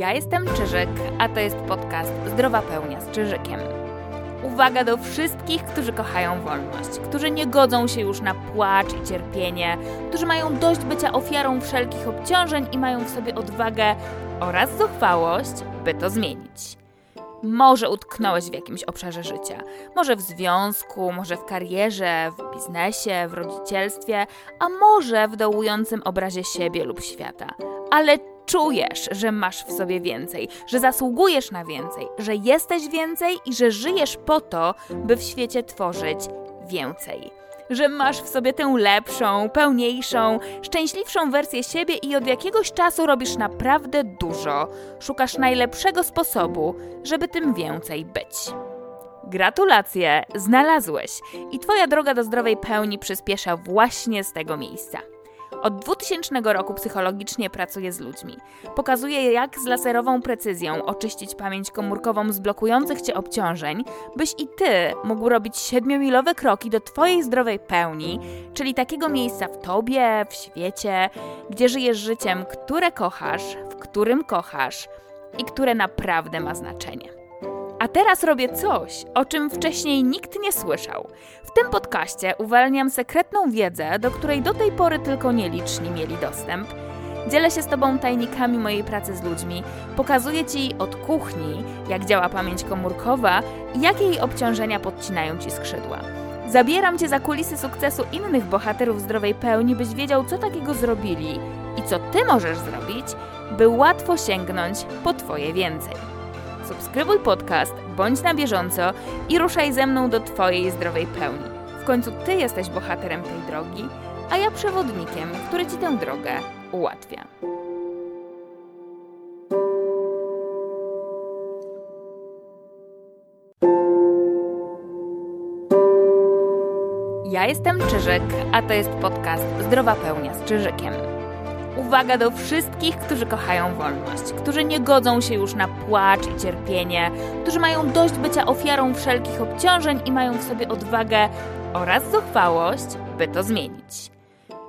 Ja jestem Czyżyk, a to jest podcast Zdrowa Pełnia z Czyżykiem. Uwaga do wszystkich, którzy kochają wolność, którzy nie godzą się już na płacz i cierpienie, którzy mają dość bycia ofiarą wszelkich obciążeń i mają w sobie odwagę oraz zuchwałość, by to zmienić. Może utknąłeś w jakimś obszarze życia, może w związku, może w karierze, w biznesie, w rodzicielstwie, a może w dołującym obrazie siebie lub świata. Ale czujesz, że masz w sobie więcej, że zasługujesz na więcej, że jesteś więcej i że żyjesz po to, by w świecie tworzyć więcej. Że masz w sobie tę lepszą, pełniejszą, szczęśliwszą wersję siebie i od jakiegoś czasu robisz naprawdę dużo. Szukasz najlepszego sposobu, żeby tym więcej być. Gratulacje, znalazłeś i Twoja droga do zdrowej pełni przyspiesza właśnie z tego miejsca. Od 2000 roku psychologicznie pracuję z ludźmi. Pokazuję, jak z laserową precyzją oczyścić pamięć komórkową z blokujących cię obciążeń, byś i ty mógł robić siedmiomilowe kroki do twojej zdrowej pełni, czyli takiego miejsca w tobie, w świecie, gdzie żyjesz życiem, które kochasz, w którym kochasz i które naprawdę ma znaczenie. A teraz robię coś, o czym wcześniej nikt nie słyszał. W tym podcaście uwalniam sekretną wiedzę, do której do tej pory tylko nieliczni mieli dostęp. Dzielę się z Tobą tajnikami mojej pracy z ludźmi, pokazuję Ci od kuchni, jak działa pamięć komórkowa i jakie jej obciążenia podcinają Ci skrzydła. Zabieram Cię za kulisy sukcesu innych bohaterów zdrowej pełni, byś wiedział, co takiego zrobili i co Ty możesz zrobić, by łatwo sięgnąć po Twoje więcej subskrybuj podcast, bądź na bieżąco i ruszaj ze mną do Twojej zdrowej pełni. W końcu Ty jesteś bohaterem tej drogi, a ja przewodnikiem, który Ci tę drogę ułatwia. Ja jestem Czyżyk, a to jest podcast Zdrowa Pełnia z Czyżykiem. Uwaga do wszystkich, którzy kochają wolność, którzy nie godzą się już na płacz i cierpienie, którzy mają dość bycia ofiarą wszelkich obciążeń i mają w sobie odwagę oraz zuchwałość, by to zmienić.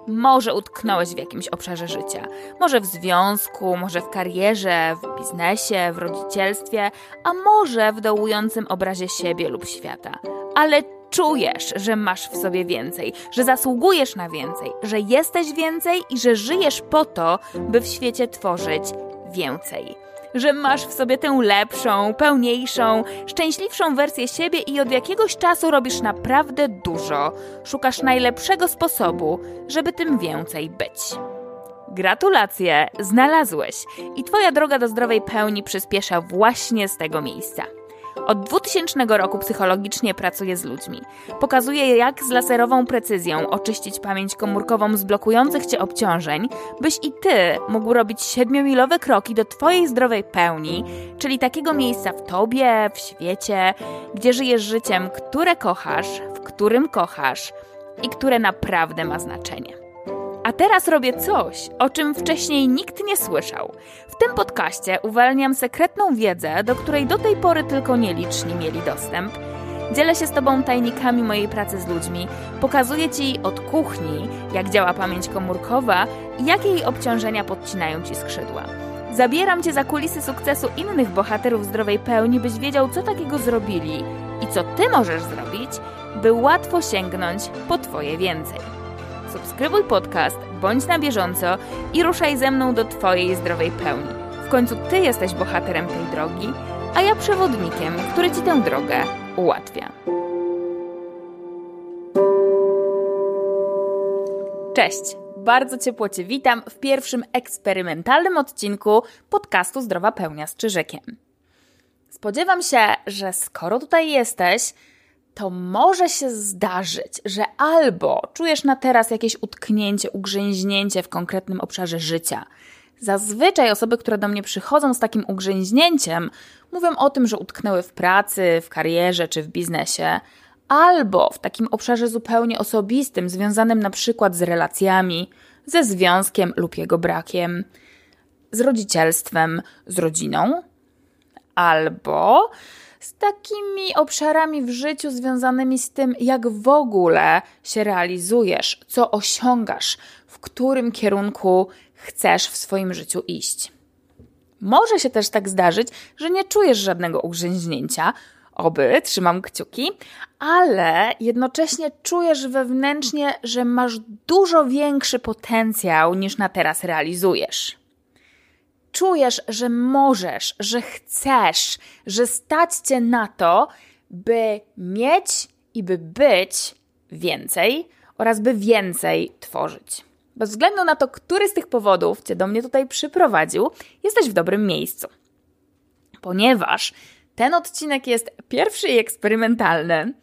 Może utknąłeś w jakimś obszarze życia, może w związku, może w karierze, w biznesie, w rodzicielstwie, a może w dołującym obrazie siebie lub świata. Ale czujesz, że masz w sobie więcej, że zasługujesz na więcej, że jesteś więcej i że żyjesz po to, by w świecie tworzyć więcej. Że masz w sobie tę lepszą, pełniejszą, szczęśliwszą wersję siebie i od jakiegoś czasu robisz naprawdę dużo. Szukasz najlepszego sposobu, żeby tym więcej być. Gratulacje, znalazłeś i Twoja droga do zdrowej pełni przyspiesza właśnie z tego miejsca. Od 2000 roku psychologicznie pracuję z ludźmi. Pokazuję, jak z laserową precyzją oczyścić pamięć komórkową z blokujących cię obciążeń, byś i ty mógł robić siedmiomilowe kroki do twojej zdrowej pełni, czyli takiego miejsca w tobie, w świecie, gdzie żyjesz życiem, które kochasz, w którym kochasz i które naprawdę ma znaczenie. A teraz robię coś, o czym wcześniej nikt nie słyszał. W tym podcaście uwalniam sekretną wiedzę, do której do tej pory tylko nieliczni mieli dostęp. Dzielę się z Tobą tajnikami mojej pracy z ludźmi, pokazuję Ci od kuchni, jak działa pamięć komórkowa i jakie jej obciążenia podcinają Ci skrzydła. Zabieram Cię za kulisy sukcesu innych bohaterów zdrowej pełni, byś wiedział, co takiego zrobili i co Ty możesz zrobić, by łatwo sięgnąć po Twoje więcej subskrybuj podcast, bądź na bieżąco i ruszaj ze mną do Twojej zdrowej pełni. W końcu Ty jesteś bohaterem tej drogi, a ja przewodnikiem, który Ci tę drogę ułatwia. Cześć! Bardzo ciepło Cię witam w pierwszym eksperymentalnym odcinku podcastu Zdrowa Pełnia z Czyżykiem. Spodziewam się, że skoro tutaj jesteś, to może się zdarzyć, że albo czujesz na teraz jakieś utknięcie, ugrzęźnięcie w konkretnym obszarze życia. Zazwyczaj osoby, które do mnie przychodzą z takim ugrzęźnięciem, mówią o tym, że utknęły w pracy, w karierze czy w biznesie, albo w takim obszarze zupełnie osobistym, związanym na przykład z relacjami, ze związkiem lub jego brakiem, z rodzicielstwem, z rodziną, albo z takimi obszarami w życiu związanymi z tym, jak w ogóle się realizujesz, co osiągasz, w którym kierunku chcesz w swoim życiu iść. Może się też tak zdarzyć, że nie czujesz żadnego ugrzęźnięcia, oby, trzymam kciuki, ale jednocześnie czujesz wewnętrznie, że masz dużo większy potencjał niż na teraz realizujesz. Czujesz, że możesz, że chcesz, że stać cię na to, by mieć i by być więcej oraz by więcej tworzyć. Bez względu na to, który z tych powodów cię do mnie tutaj przyprowadził, jesteś w dobrym miejscu. Ponieważ ten odcinek jest pierwszy i eksperymentalny,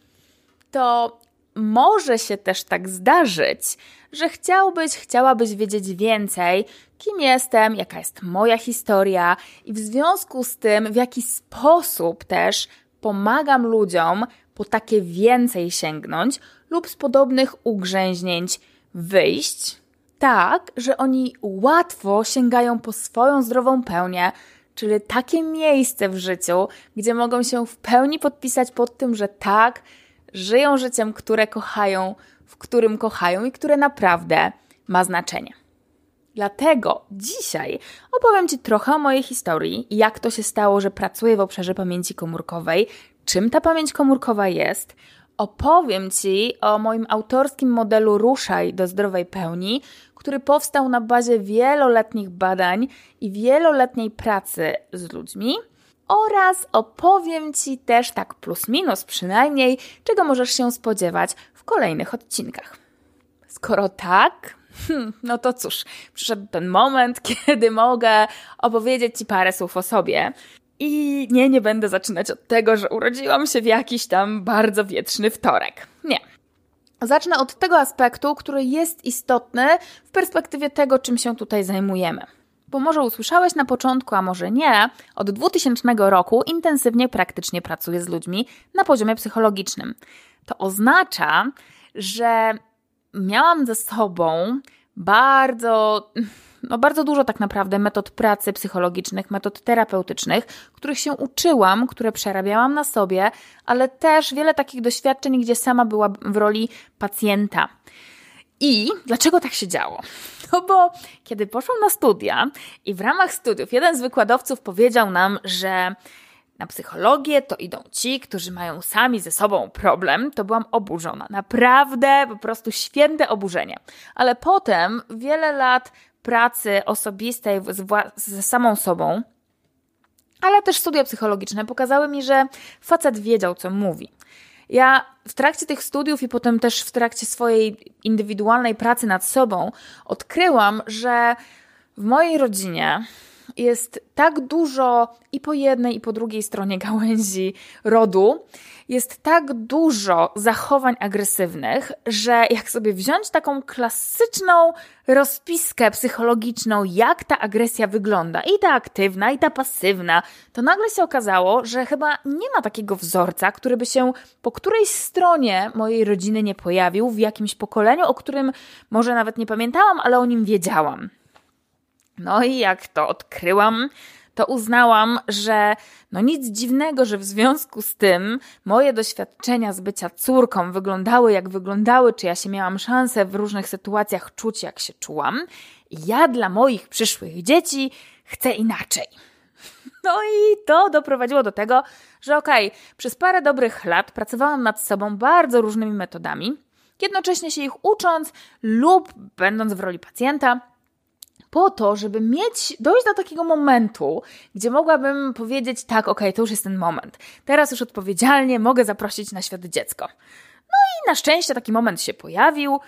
to może się też tak zdarzyć, że chciałbyś, chciałabyś wiedzieć więcej, kim jestem, jaka jest moja historia i w związku z tym, w jaki sposób też pomagam ludziom po takie więcej sięgnąć lub z podobnych ugrzęźnięć wyjść, tak, że oni łatwo sięgają po swoją zdrową pełnię, czyli takie miejsce w życiu, gdzie mogą się w pełni podpisać pod tym, że tak, żyją życiem, które kochają, w którym kochają i które naprawdę ma znaczenie. Dlatego dzisiaj opowiem Ci trochę o mojej historii, jak to się stało, że pracuję w obszarze pamięci komórkowej, czym ta pamięć komórkowa jest. Opowiem Ci o moim autorskim modelu Ruszaj do zdrowej pełni, który powstał na bazie wieloletnich badań i wieloletniej pracy z ludźmi. Oraz opowiem Ci też tak plus minus przynajmniej, czego możesz się spodziewać w kolejnych odcinkach. Skoro tak, hmm, no to cóż, przyszedł ten moment, kiedy mogę opowiedzieć Ci parę słów o sobie. I nie, nie będę zaczynać od tego, że urodziłam się w jakiś tam bardzo wietrzny wtorek. Nie. Zacznę od tego aspektu, który jest istotny w perspektywie tego, czym się tutaj zajmujemy. Bo może usłyszałeś na początku, a może nie, od 2000 roku intensywnie praktycznie pracuję z ludźmi na poziomie psychologicznym. To oznacza, że miałam ze sobą bardzo no bardzo dużo tak naprawdę metod pracy psychologicznych, metod terapeutycznych, których się uczyłam, które przerabiałam na sobie, ale też wiele takich doświadczeń, gdzie sama była w roli pacjenta. I dlaczego tak się działo? No bo kiedy poszłam na studia i w ramach studiów jeden z wykładowców powiedział nam, że na psychologię to idą ci, którzy mają sami ze sobą problem, to byłam oburzona. Naprawdę po prostu święte oburzenie. Ale potem wiele lat pracy osobistej ze samą sobą, ale też studia psychologiczne pokazały mi, że facet wiedział, co mówi. Ja w trakcie tych studiów i potem też w trakcie swojej indywidualnej pracy nad sobą odkryłam, że w mojej rodzinie jest tak dużo i po jednej, i po drugiej stronie gałęzi rodu, jest tak dużo zachowań agresywnych, że jak sobie wziąć taką klasyczną rozpiskę psychologiczną, jak ta agresja wygląda, i ta aktywna, i ta pasywna, to nagle się okazało, że chyba nie ma takiego wzorca, który by się po którejś stronie mojej rodziny nie pojawił, w jakimś pokoleniu, o którym może nawet nie pamiętałam, ale o nim wiedziałam. No i jak to odkryłam, to uznałam, że no nic dziwnego, że w związku z tym moje doświadczenia z bycia córką wyglądały jak wyglądały, czy ja się miałam szansę w różnych sytuacjach czuć jak się czułam. Ja dla moich przyszłych dzieci chcę inaczej. No i to doprowadziło do tego, że okej, okay, przez parę dobrych lat pracowałam nad sobą bardzo różnymi metodami, jednocześnie się ich ucząc lub będąc w roli pacjenta, po to, żeby mieć, dojść do takiego momentu, gdzie mogłabym powiedzieć, tak, okej, okay, to już jest ten moment. Teraz już odpowiedzialnie mogę zaprosić na świat dziecko. No i na szczęście taki moment się pojawił.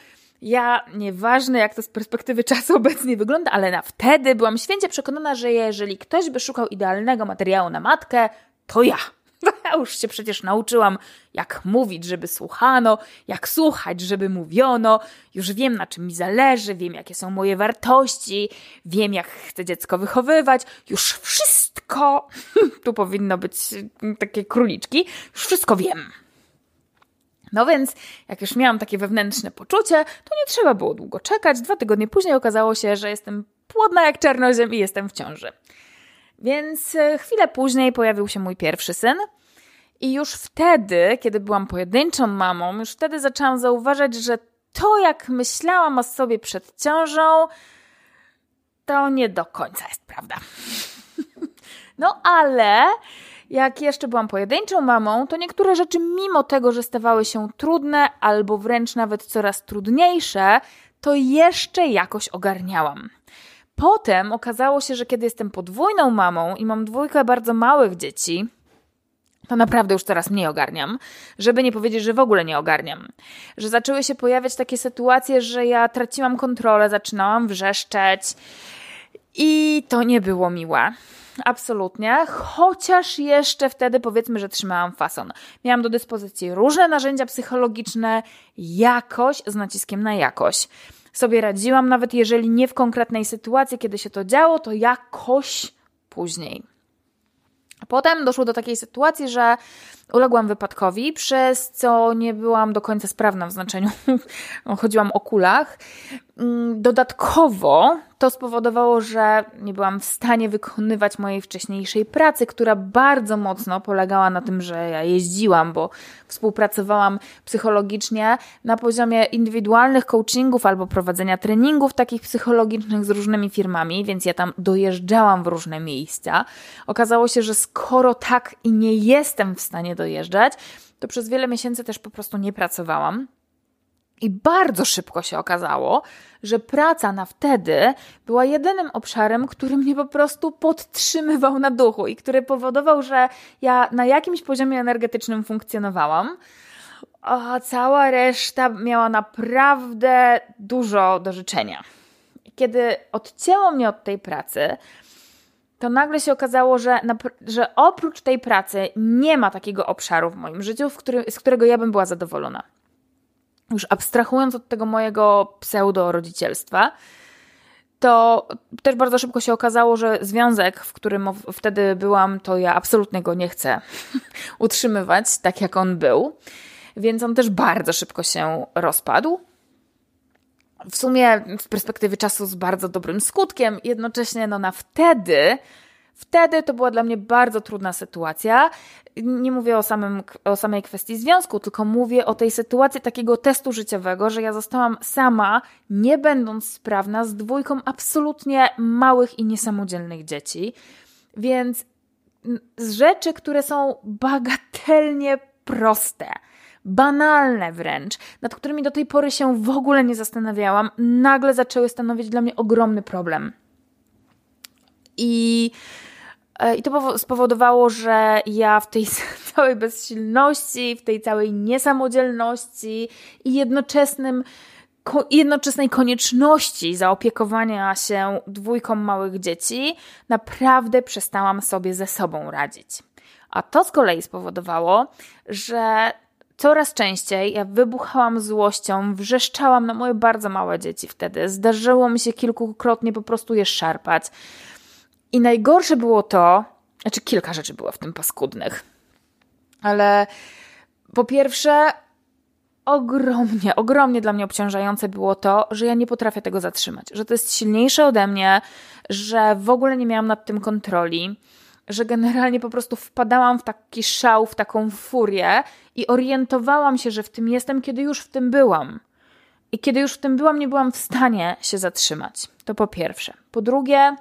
Ja, nieważne jak to z perspektywy czasu obecnie wygląda, ale na wtedy byłam święcie przekonana, że jeżeli ktoś by szukał idealnego materiału na matkę, to ja. Ja już się przecież nauczyłam, jak mówić, żeby słuchano, jak słuchać, żeby mówiono. Już wiem, na czym mi zależy, wiem, jakie są moje wartości, wiem, jak chcę dziecko wychowywać. Już wszystko, tu powinno być takie króliczki, już wszystko wiem. No więc, jak już miałam takie wewnętrzne poczucie, to nie trzeba było długo czekać. Dwa tygodnie później okazało się, że jestem płodna jak czarnoziem i jestem w ciąży. Więc e, chwilę później pojawił się mój pierwszy syn. I już wtedy, kiedy byłam pojedynczą mamą, już wtedy zaczęłam zauważać, że to, jak myślałam o sobie przed ciążą, to nie do końca jest prawda. No ale jak jeszcze byłam pojedynczą mamą, to niektóre rzeczy, mimo tego, że stawały się trudne albo wręcz nawet coraz trudniejsze, to jeszcze jakoś ogarniałam. Potem okazało się, że kiedy jestem podwójną mamą i mam dwójkę bardzo małych dzieci, to naprawdę już coraz mniej ogarniam, żeby nie powiedzieć, że w ogóle nie ogarniam. Że zaczęły się pojawiać takie sytuacje, że ja traciłam kontrolę, zaczynałam wrzeszczeć i to nie było miłe. Absolutnie, chociaż jeszcze wtedy powiedzmy, że trzymałam fason. Miałam do dyspozycji różne narzędzia psychologiczne, jakoś z naciskiem na jakość. Sobie radziłam, nawet jeżeli nie w konkretnej sytuacji, kiedy się to działo, to jakoś później. Potem doszło do takiej sytuacji, że uległam wypadkowi, przez co nie byłam do końca sprawna w znaczeniu, chodziłam o kulach. Mm, dodatkowo to spowodowało, że nie byłam w stanie wykonywać mojej wcześniejszej pracy, która bardzo mocno polegała na tym, że ja jeździłam, bo współpracowałam psychologicznie na poziomie indywidualnych coachingów albo prowadzenia treningów takich psychologicznych z różnymi firmami, więc ja tam dojeżdżałam w różne miejsca. Okazało się, że skoro tak i nie jestem w stanie dojeżdżać, to przez wiele miesięcy też po prostu nie pracowałam. I bardzo szybko się okazało, że praca na wtedy była jedynym obszarem, który mnie po prostu podtrzymywał na duchu i który powodował, że ja na jakimś poziomie energetycznym funkcjonowałam, a cała reszta miała naprawdę dużo do życzenia. Kiedy odcięło mnie od tej pracy, to nagle się okazało, że, że oprócz tej pracy nie ma takiego obszaru w moim życiu, w z którego ja bym była zadowolona już abstrahując od tego mojego pseudo-rodzicielstwa, to też bardzo szybko się okazało, że związek, w którym wtedy byłam, to ja absolutnie go nie chcę utrzymywać tak, jak on był. Więc on też bardzo szybko się rozpadł. W sumie w perspektywie czasu z bardzo dobrym skutkiem, jednocześnie no na wtedy Wtedy to była dla mnie bardzo trudna sytuacja. Nie mówię o, samym, o samej kwestii związku, tylko mówię o tej sytuacji takiego testu życiowego, że ja zostałam sama, nie będąc sprawna, z dwójką absolutnie małych i niesamodzielnych dzieci. Więc z rzeczy, które są bagatelnie proste, banalne wręcz, nad którymi do tej pory się w ogóle nie zastanawiałam, nagle zaczęły stanowić dla mnie ogromny problem. I E, I to spowodowało, że ja w tej całej bezsilności, w tej całej niesamodzielności i jednoczesnym jednoczesnej konieczności zaopiekowania się dwójką małych dzieci, naprawdę przestałam sobie ze sobą radzić. A to z kolei spowodowało, że coraz częściej ja wybuchałam złością, wrzeszczałam na moje bardzo małe dzieci wtedy. Zdarzyło mi się kilkukrotnie po prostu je szarpać. I najgorsze było to, znaczy kilka rzeczy było w tym paskudnych, ale po pierwsze, ogromnie, ogromnie dla mnie obciążające było to, że ja nie potrafię tego zatrzymać, że to jest silniejsze ode mnie, że w ogóle nie miałam nad tym kontroli, że generalnie po prostu wpadałam w taki szał, w taką furię i orientowałam się, że w tym jestem, kiedy już w tym byłam. I kiedy już w tym byłam, nie byłam w stanie się zatrzymać. To po pierwsze. Po drugie,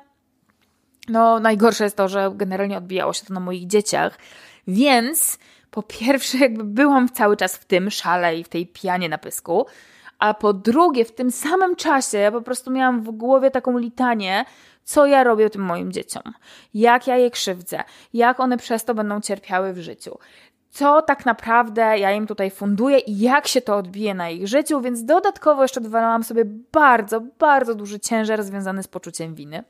no, najgorsze jest to, że generalnie odbijało się to na moich dzieciach, więc po pierwsze, jakby byłam cały czas w tym szale i w tej pianie na pysku, a po drugie, w tym samym czasie ja po prostu miałam w głowie taką litanię, co ja robię tym moim dzieciom, jak ja je krzywdzę, jak one przez to będą cierpiały w życiu, co tak naprawdę ja im tutaj funduję i jak się to odbije na ich życiu, więc dodatkowo jeszcze dowalałam sobie bardzo, bardzo duży ciężar związany z poczuciem winy.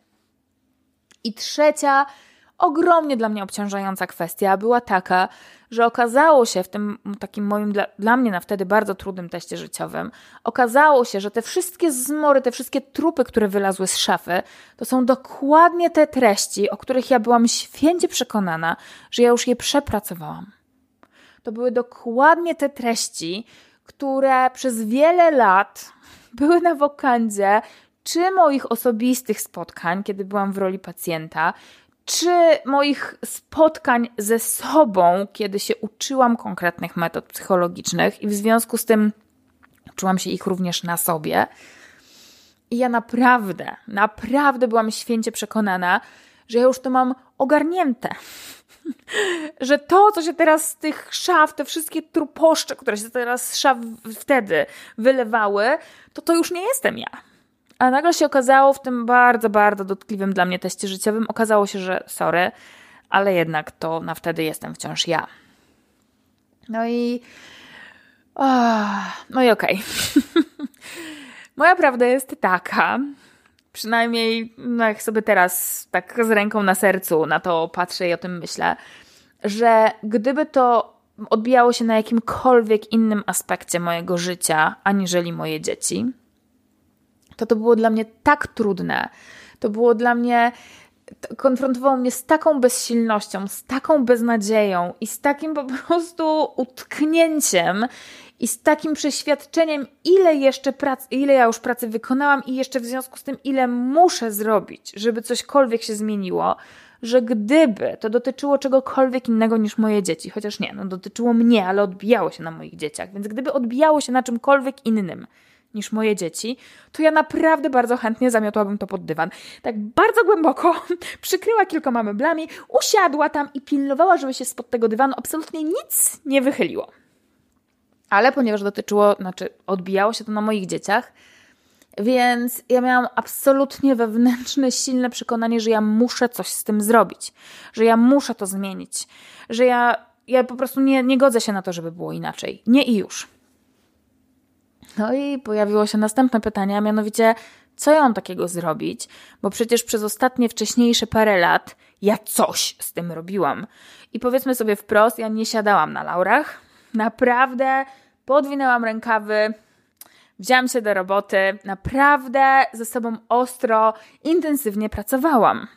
I trzecia, ogromnie dla mnie obciążająca kwestia była taka, że okazało się w tym takim moim dla, dla, mnie na wtedy bardzo trudnym teście życiowym, okazało się, że te wszystkie zmory, te wszystkie trupy, które wylazły z szafy, to są dokładnie te treści, o których ja byłam święcie przekonana, że ja już je przepracowałam. To były dokładnie te treści, które przez wiele lat były na wokandzie czy moich osobistych spotkań, kiedy byłam w roli pacjenta, czy moich spotkań ze sobą, kiedy się uczyłam konkretnych metod psychologicznych i w związku z tym uczyłam się ich również na sobie. I ja naprawdę, naprawdę byłam święcie przekonana, że ja już to mam ogarnięte. że to, co się teraz z tych szaf, te wszystkie truposzcze, które się teraz z szaf wtedy wylewały, to to już nie jestem ja. A nagle się okazało w tym bardzo, bardzo dotkliwym dla mnie teście życiowym, okazało się, że sorry, ale jednak to na wtedy jestem wciąż ja. No i. Oh, no i okej. Okay. Moja prawda jest taka, przynajmniej no jak sobie teraz tak z ręką na sercu na to patrzę i o tym myślę, że gdyby to odbijało się na jakimkolwiek innym aspekcie mojego życia, aniżeli moje dzieci, to to było dla mnie tak trudne. To było dla mnie konfrontowało mnie z taką bezsilnością, z taką beznadzieją i z takim po prostu utknięciem i z takim przeświadczeniem, ile jeszcze pracy, ile ja już pracy wykonałam i jeszcze w związku z tym, ile muszę zrobić, żeby cośkolwiek się zmieniło, że gdyby to dotyczyło czegokolwiek innego niż moje dzieci, chociaż nie, no dotyczyło mnie, ale odbijało się na moich dzieciach, więc gdyby odbijało się na czymkolwiek innym, niż moje dzieci, to ja naprawdę bardzo chętnie zamiotłabym to pod dywan. Tak bardzo głęboko przykryła kilkoma meblami, usiadła tam i pilnowała, żeby się spod tego dywanu absolutnie nic nie wychyliło. Ale ponieważ dotyczyło, znaczy odbijało się to na moich dzieciach, więc ja miałam absolutnie wewnętrzne, silne przekonanie, że ja muszę coś z tym zrobić, że ja muszę to zmienić, że ja, ja po prostu nie, nie godzę się na to, żeby było inaczej. Nie i już. No i pojawiło się następne pytanie, a mianowicie, co ja mam takiego zrobić? Bo przecież przez ostatnie wcześniejsze parę lat ja coś z tym robiłam. I powiedzmy sobie wprost, ja nie siadałam na laurach. Naprawdę podwinęłam rękawy, wzięłam się do roboty, naprawdę ze sobą ostro, intensywnie pracowałam.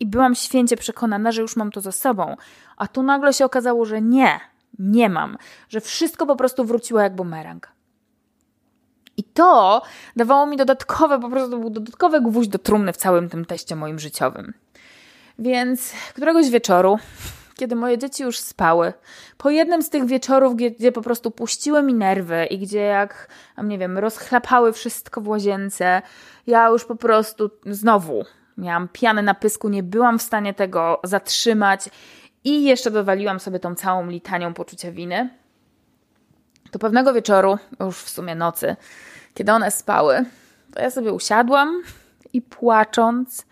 I byłam święcie przekonana, że już mam to za sobą. A tu nagle się okazało, że nie, nie mam, że wszystko po prostu wróciło jak bumerang. I to dawało mi dodatkowe, po prostu był dodatkowy gwóźdź do trumny w całym tym teście moim życiowym. Więc któregoś wieczoru, kiedy moje dzieci już spały, po jednym z tych wieczorów, gdzie, gdzie po prostu puściły mi nerwy i gdzie jak, nie wiem, rozchlapały wszystko w łazience, ja już po prostu znowu miałam pianę na pysku, nie byłam w stanie tego zatrzymać i jeszcze dowaliłam sobie tą całą litanią poczucia winy to pewnego wieczoru, już w sumie nocy, kiedy one spały, to ja sobie usiadłam i płacząc,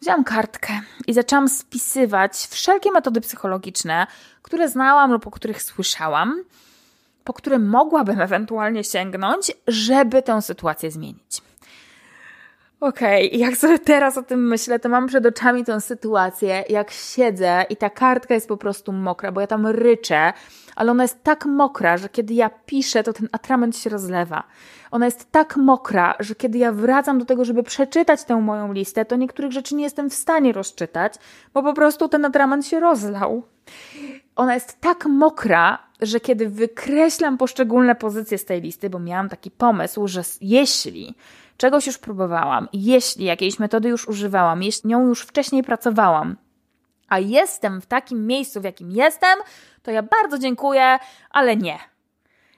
wzięłam kartkę i zaczęłam spisywać wszelkie metody psychologiczne, które znałam lub o których słyszałam, po które mogłabym ewentualnie sięgnąć, żeby tę sytuację zmienić. Okej, okay. jak sobie teraz o tym myślę, to mam przed oczami tę sytuację, jak siedzę i ta kartka jest po prostu mokra, bo ja tam ryczę, ale ona jest tak mokra, że kiedy ja piszę, to ten atrament się rozlewa. Ona jest tak mokra, że kiedy ja wracam do tego, żeby przeczytać tę moją listę, to niektórych rzeczy nie jestem w stanie rozczytać, bo po prostu ten atrament się rozlał. Ona jest tak mokra, że kiedy wykreślam poszczególne pozycje z tej listy, bo miałam taki pomysł, że jeśli czegoś już próbowałam, jeśli jakiejś metody już używałam, jeśli nią już wcześniej pracowałam, a jestem w takim miejscu, w jakim jestem, to ja bardzo dziękuję, ale nie.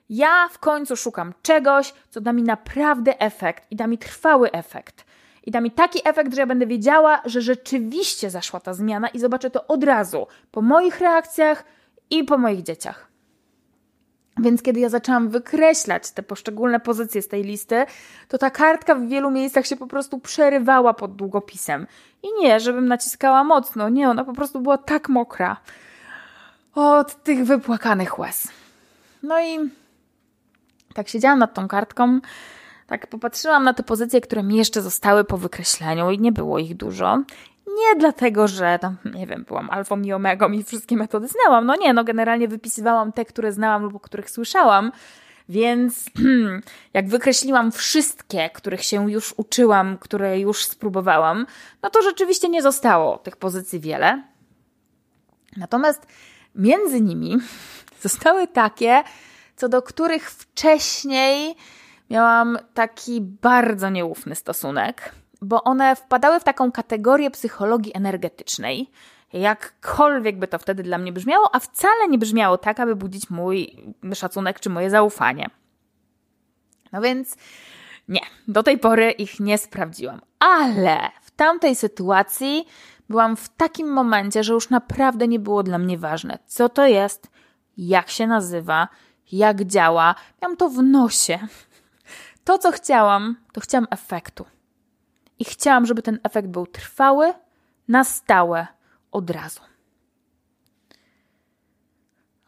Ja w końcu szukam czegoś, co da mi naprawdę efekt i da mi trwały efekt. I da mi taki efekt, że ja będę wiedziała, że rzeczywiście zaszła ta zmiana i zobaczę to od razu po moich reakcjach i po moich dzieciach. Więc kiedy ja zaczęłam wykreślać te poszczególne pozycje z tej listy, to ta kartka w wielu miejscach się po prostu przerywała pod długopisem. I nie, żebym naciskała mocno, nie, ona po prostu była tak mokra od tych wypłakanych łez. No i tak siedziałam nad tą kartką, tak popatrzyłam na te pozycje, które mi jeszcze zostały po wykreśleniu i nie było ich dużo. Nie dlatego, że tam, nie wiem, byłam alfą i omegą i wszystkie metody znałam. No nie, no generalnie wypisywałam te, które znałam lub o których słyszałam. Więc jak wykreśliłam wszystkie, których się już uczyłam, które już spróbowałam, no to rzeczywiście nie zostało tych pozycji wiele. Natomiast między nimi zostały takie, co do których wcześniej miałam taki bardzo nieufny stosunek bo one wpadały w taką kategorię psychologii energetycznej. Jakkolwiek by to wtedy dla mnie brzmiało, a wcale nie brzmiało tak, aby budzić mój szacunek czy moje zaufanie. No więc nie, do tej pory ich nie sprawdziłam. Ale w tamtej sytuacji byłam w takim momencie, że już naprawdę nie było dla mnie ważne, co to jest, jak się nazywa, jak działa. Miałam to w nosie. To, co chciałam, to chciałam efektu. I chciałam, żeby ten efekt był trwały, na stałe, od razu.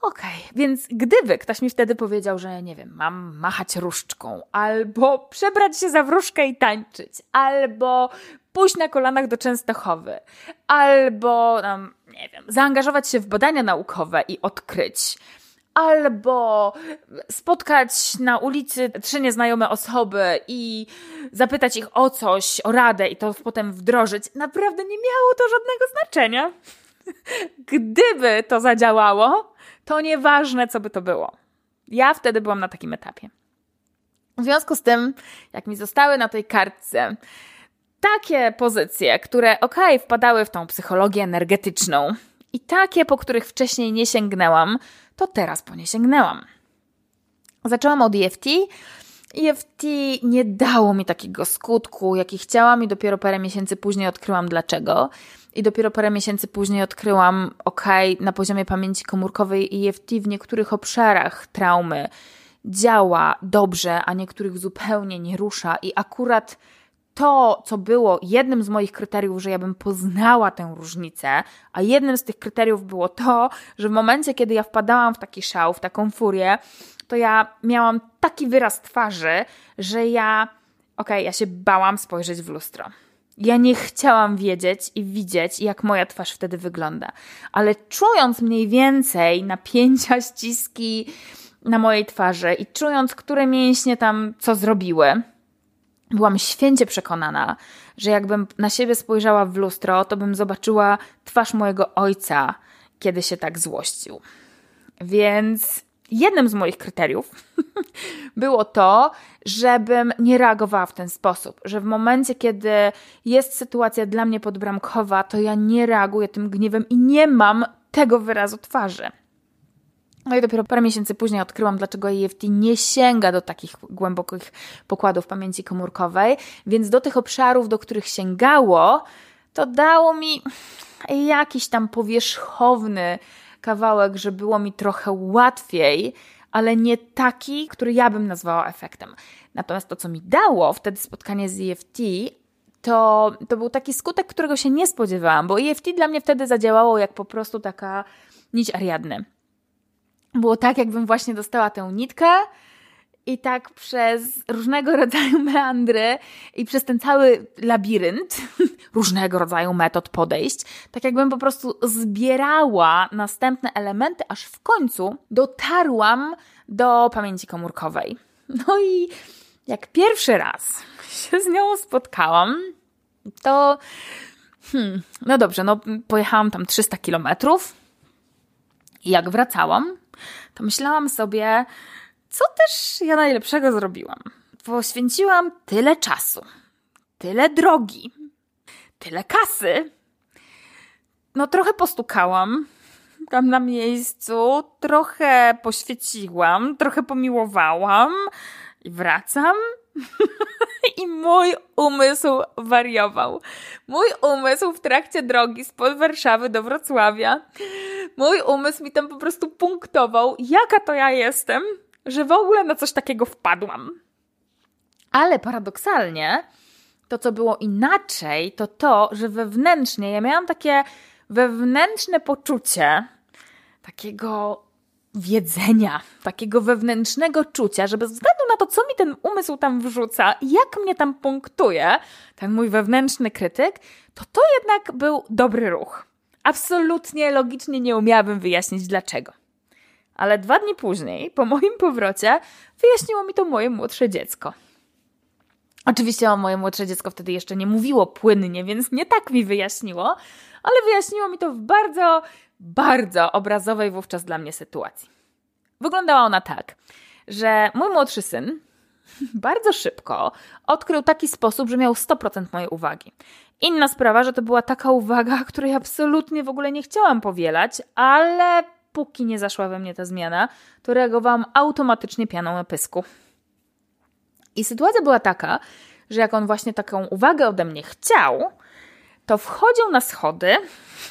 Okej, okay, więc gdyby ktoś mi wtedy powiedział, że nie wiem, mam machać różdżką, albo przebrać się za wróżkę i tańczyć, albo pójść na kolanach do Częstochowy, albo, um, nie wiem, zaangażować się w badania naukowe i odkryć, albo spotkać na ulicy trzy nieznajome osoby i zapytać ich o coś, o radę i to potem wdrożyć, naprawdę nie miało to żadnego znaczenia. Gdyby to zadziałało, to nieważne, co by to było. Ja wtedy byłam na takim etapie. W związku z tym, jak mi zostały na tej kartce takie pozycje, które okej, okay, wpadały w tą psychologię energetyczną i takie, po których wcześniej nie sięgnęłam, to teraz po nie sięgnęłam. Zaczęłam od EFT. EFT nie dało mi takiego skutku, jaki chciałam, i dopiero parę miesięcy później odkryłam dlaczego. I dopiero parę miesięcy później odkryłam, ok, na poziomie pamięci komórkowej EFT w niektórych obszarach traumy działa dobrze, a niektórych zupełnie nie rusza. I akurat to, co było jednym z moich kryteriów, że ja bym poznała tę różnicę, a jednym z tych kryteriów było to, że w momencie, kiedy ja wpadałam w taki szał, w taką furię, to ja miałam taki wyraz twarzy, że ja, okej, okay, ja się bałam spojrzeć w lustro. Ja nie chciałam wiedzieć i widzieć, jak moja twarz wtedy wygląda, ale czując mniej więcej napięcia, ściski na mojej twarzy i czując, które mięśnie tam co zrobiły, byłam święcie przekonana, że jakbym na siebie spojrzała w lustro, to bym zobaczyła twarz mojego ojca, kiedy się tak złościł. Więc jednym z moich kryteriów było to, żebym nie reagowała w ten sposób, że w momencie, kiedy jest sytuacja dla mnie podbramkowa, to ja nie reaguję tym gniewem i nie mam tego wyrazu twarzy. No i dopiero parę miesięcy później odkryłam, dlaczego EFT nie sięga do takich głębokich pokładów pamięci komórkowej, więc do tych obszarów, do których sięgało, to dało mi jakiś tam powierzchowny kawałek, że było mi trochę łatwiej, ale nie taki, który ja bym nazwała efektem. Natomiast to, co mi dało wtedy spotkanie z EFT, to, to był taki skutek, którego się nie spodziewałam, bo EFT dla mnie wtedy zadziałało jak po prostu taka nić Ariadny było tak, jakbym właśnie dostała tę nitkę i tak przez różnego rodzaju meandry i przez ten cały labirynt różnego rodzaju metod podejść, tak jakbym po prostu zbierała następne elementy, aż w końcu dotarłam do pamięci komórkowej. No i jak pierwszy raz się z nią spotkałam, to hmm, no dobrze, no pojechałam tam 300 kilometrów i jak wracałam, to myślałam sobie, co też ja najlepszego zrobiłam. Poświęciłam tyle czasu, tyle drogi, tyle kasy. No, trochę postukałam tam na miejscu, trochę poświeciłam, trochę pomiłowałam i wracam. I mój umysł wariował. Mój umysł w trakcie drogi spod Warszawy do Wrocławia, mój umysł mi tam po prostu punktował, jaka to ja jestem, że w ogóle na coś takiego wpadłam. Ale paradoksalnie, to co było inaczej, to to, że wewnętrznie ja miałam takie wewnętrzne poczucie takiego wiedzenia, takiego wewnętrznego czucia, że bez względu na to, co mi ten umysł tam wrzuca jak mnie tam punktuje, ten mój wewnętrzny krytyk, to to jednak był dobry ruch. Absolutnie logicznie nie umiałabym wyjaśnić dlaczego. Ale dwa dni później, po moim powrocie, wyjaśniło mi to moje młodsze dziecko. Oczywiście o moje młodsze dziecko wtedy jeszcze nie mówiło płynnie, więc nie tak mi wyjaśniło, ale wyjaśniło mi to w bardzo bardzo obrazowej wówczas dla mnie sytuacji. Wyglądała ona tak, że mój młodszy syn bardzo szybko odkrył taki sposób, że miał 100% mojej uwagi. Inna sprawa, że to była taka uwaga, której absolutnie w ogóle nie chciałam powielać, ale póki nie zaszła we mnie ta zmiana, to reagowałam automatycznie pianą na pysku. I sytuacja była taka, że jak on właśnie taką uwagę ode mnie chciał, to wchodził na schody,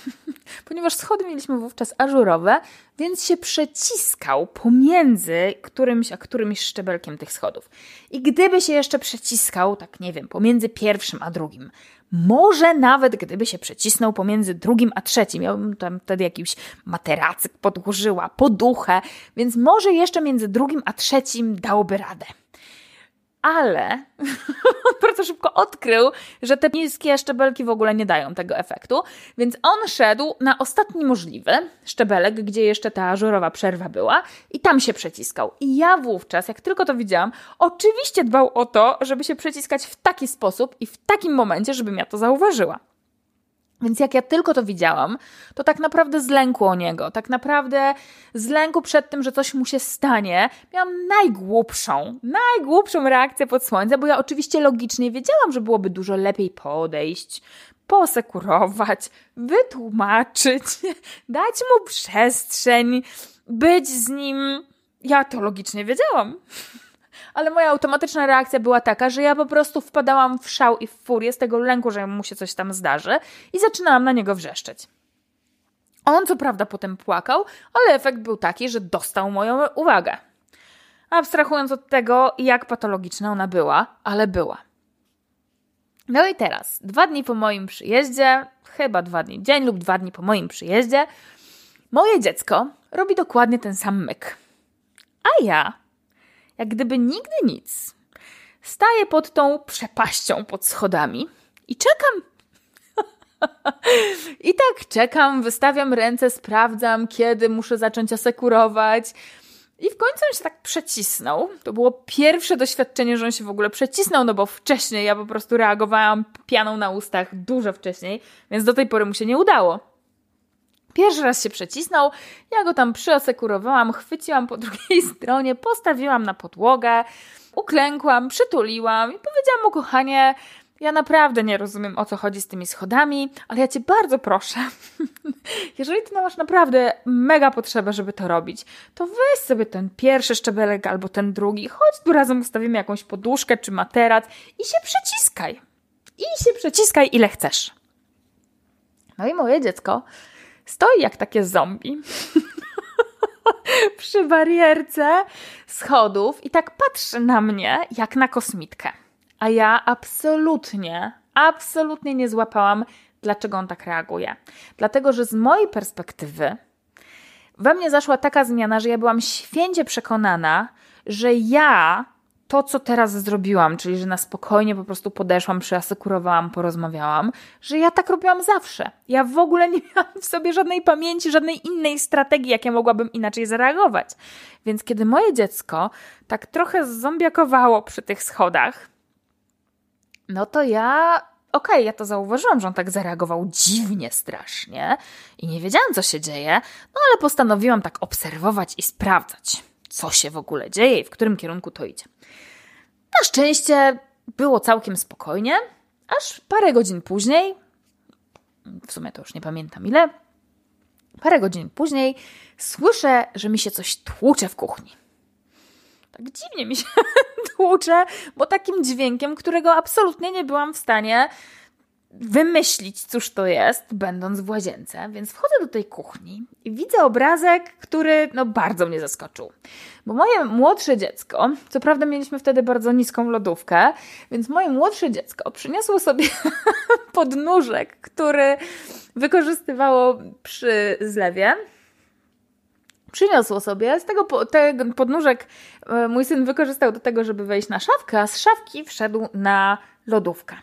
ponieważ schody mieliśmy wówczas ażurowe, więc się przeciskał pomiędzy którymś a którymś szczebelkiem tych schodów. I gdyby się jeszcze przeciskał, tak nie wiem, pomiędzy pierwszym a drugim, może nawet gdyby się przecisnął pomiędzy drugim a trzecim, ja bym tam wtedy jakiś materacyk podłożyła, poduchę, więc może jeszcze między drugim a trzecim dałoby radę ale bardzo szybko odkrył, że te niskie szczebelki w ogóle nie dają tego efektu, więc on szedł na ostatni możliwy szczebelek, gdzie jeszcze ta ażurowa przerwa była i tam się przeciskał. I ja wówczas, jak tylko to widziałam, oczywiście dbał o to, żeby się przeciskać w taki sposób i w takim momencie, żebym ja to zauważyła. Więc jak ja tylko to widziałam, to tak naprawdę z lęku o niego, tak naprawdę z lęku przed tym, że coś mu się stanie, miałam najgłupszą, najgłupszą reakcję pod słońce, bo ja oczywiście logicznie wiedziałam, że byłoby dużo lepiej podejść, posekurować, wytłumaczyć, dać mu przestrzeń, być z nim. Ja to logicznie wiedziałam ale moja automatyczna reakcja była taka, że ja po prostu wpadałam w szał i w furię z tego lęku, że mu się coś tam zdarzy i zaczynałam na niego wrzeszczeć. On co prawda potem płakał, ale efekt był taki, że dostał moją uwagę. Abstrahując od tego, jak patologiczna ona była, ale była. No i teraz, dwa dni po moim przyjeździe, chyba dwa dni, dzień lub dwa dni po moim przyjeździe, moje dziecko robi dokładnie ten sam myk. A ja jak gdyby nigdy nic. Staję pod tą przepaścią pod schodami i czekam. I tak czekam, wystawiam ręce, sprawdzam, kiedy muszę zacząć asekurować. I w końcu on się tak przecisnął. To było pierwsze doświadczenie, że on się w ogóle przecisnął, no bo wcześniej ja po prostu reagowałam pianą na ustach dużo wcześniej, więc do tej pory mu się nie udało. Pierwszy raz się przecisnął, ja go tam przyasekurowałam, chwyciłam po drugiej stronie, postawiłam na podłogę, uklękłam, przytuliłam i powiedziałam mu, kochanie, ja naprawdę nie rozumiem o co chodzi z tymi schodami, ale ja cię bardzo proszę, jeżeli ty masz naprawdę mega potrzebę, żeby to robić, to weź sobie ten pierwszy szczebelek albo ten drugi, chodź tu razem ustawimy jakąś poduszkę czy materac i się przeciskaj. I się przeciskaj ile chcesz. No i moje dziecko stoi jak takie zombie przy barierce schodów i tak patrzy na mnie jak na kosmitkę. A ja absolutnie, absolutnie nie złapałam, dlaczego on tak reaguje. Dlatego, że z mojej perspektywy we mnie zaszła taka zmiana, że ja byłam święcie przekonana, że ja to, co teraz zrobiłam, czyli że na spokojnie po prostu podeszłam, przyasekurowałam, porozmawiałam, że ja tak robiłam zawsze. Ja w ogóle nie miałam w sobie żadnej pamięci, żadnej innej strategii, jak ja mogłabym inaczej zareagować. Więc kiedy moje dziecko tak trochę zombiakowało przy tych schodach, no to ja okej, okay, ja to zauważyłam, że on tak zareagował dziwnie, strasznie i nie wiedziałam, co się dzieje, no ale postanowiłam tak obserwować i sprawdzać, co się w ogóle dzieje i w którym kierunku to idzie. Na szczęście było całkiem spokojnie, aż parę godzin później, w sumie to już nie pamiętam ile, parę godzin później słyszę, że mi się coś tłucze w kuchni. Tak dziwnie mi się tłucze, bo takim dźwiękiem, którego absolutnie nie byłam w stanie wymyślić, cóż to jest, będąc w łazience, więc wchodzę do tej kuchni i widzę obrazek, który no, bardzo mnie zaskoczył. Bo moje młodsze dziecko, co prawda mieliśmy wtedy bardzo niską lodówkę, więc moje młodsze dziecko przyniosło sobie podnóżek, który wykorzystywało przy zlewie. Przyniosło sobie, z tego ten podnóżek e, mój syn wykorzystał do tego, żeby wejść na szafkę, a z szafki wszedł na lodówkę.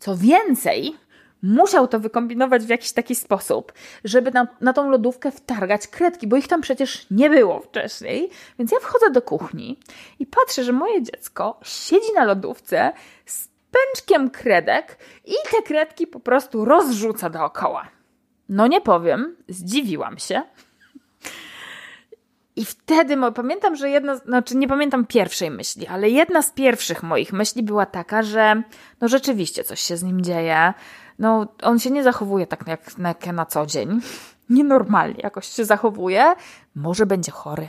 Co więcej, musiał to wykombinować w jakiś taki sposób, żeby na, na tą lodówkę wtargać kredki, bo ich tam przecież nie było wcześniej. Więc ja wchodzę do kuchni i patrzę, że moje dziecko siedzi na lodówce z pęczkiem kredek i te kredki po prostu rozrzuca dookoła. No nie powiem, zdziwiłam się. I wtedy pamiętam, że jedna, znaczy nie pamiętam pierwszej myśli, ale jedna z pierwszych moich myśli była taka, że no rzeczywiście coś się z nim dzieje. No on się nie zachowuje tak jak, jak na co dzień. Nienormalnie jakoś się zachowuje. Może będzie chory.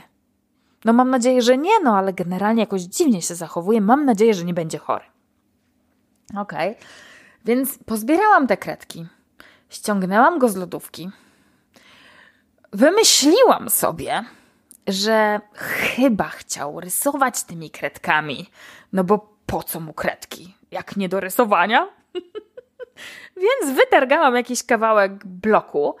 No mam nadzieję, że nie, no ale generalnie jakoś dziwnie się zachowuje. Mam nadzieję, że nie będzie chory. Okej. Okay. Więc pozbierałam te kredki, ściągnęłam go z lodówki. Wymyśliłam sobie, że chyba chciał rysować tymi kredkami. No bo po co mu kredki? Jak nie do rysowania? Więc wytargałam jakiś kawałek bloku,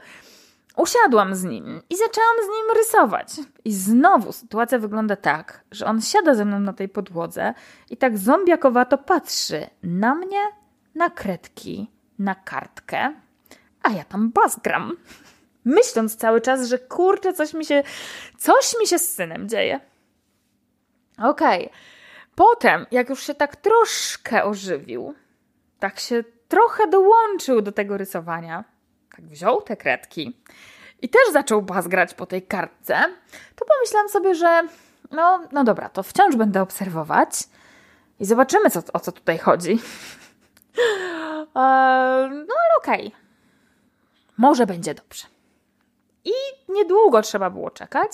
usiadłam z nim i zaczęłam z nim rysować. I znowu sytuacja wygląda tak, że on siada ze mną na tej podłodze i tak zombiakowato patrzy na mnie, na kredki, na kartkę, a ja tam bazgram. Myśląc cały czas, że kurczę, coś mi się, coś mi się z synem dzieje. Okej. Okay. Potem, jak już się tak troszkę ożywił, tak się trochę dołączył do tego rysowania, tak wziął te kredki i też zaczął bazgrać po tej kartce, to pomyślałam sobie, że no, no dobra, to wciąż będę obserwować i zobaczymy, co, o co tutaj chodzi. No ale okej. Okay. Może będzie dobrze. I niedługo trzeba było czekać.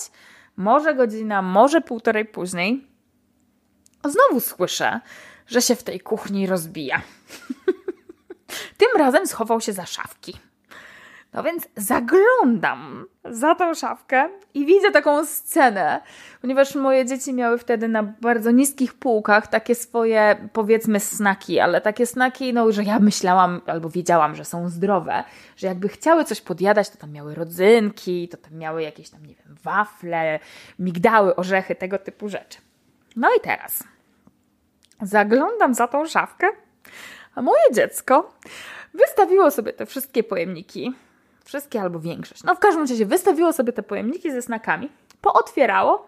Może godzina, może półtorej później. Znowu słyszę, że się w tej kuchni rozbija. Tym razem schował się za szafki. No więc zaglądam za tą szafkę i widzę taką scenę, ponieważ moje dzieci miały wtedy na bardzo niskich półkach takie swoje, powiedzmy, snaki, ale takie snaki, no, że ja myślałam albo wiedziałam, że są zdrowe, że jakby chciały coś podjadać, to tam miały rodzynki, to tam miały jakieś tam, nie wiem, wafle, migdały, orzechy, tego typu rzeczy. No i teraz zaglądam za tą szafkę, a moje dziecko wystawiło sobie te wszystkie pojemniki Wszystkie albo większość. No w każdym razie wystawiło sobie te pojemniki ze snakami, pootwierało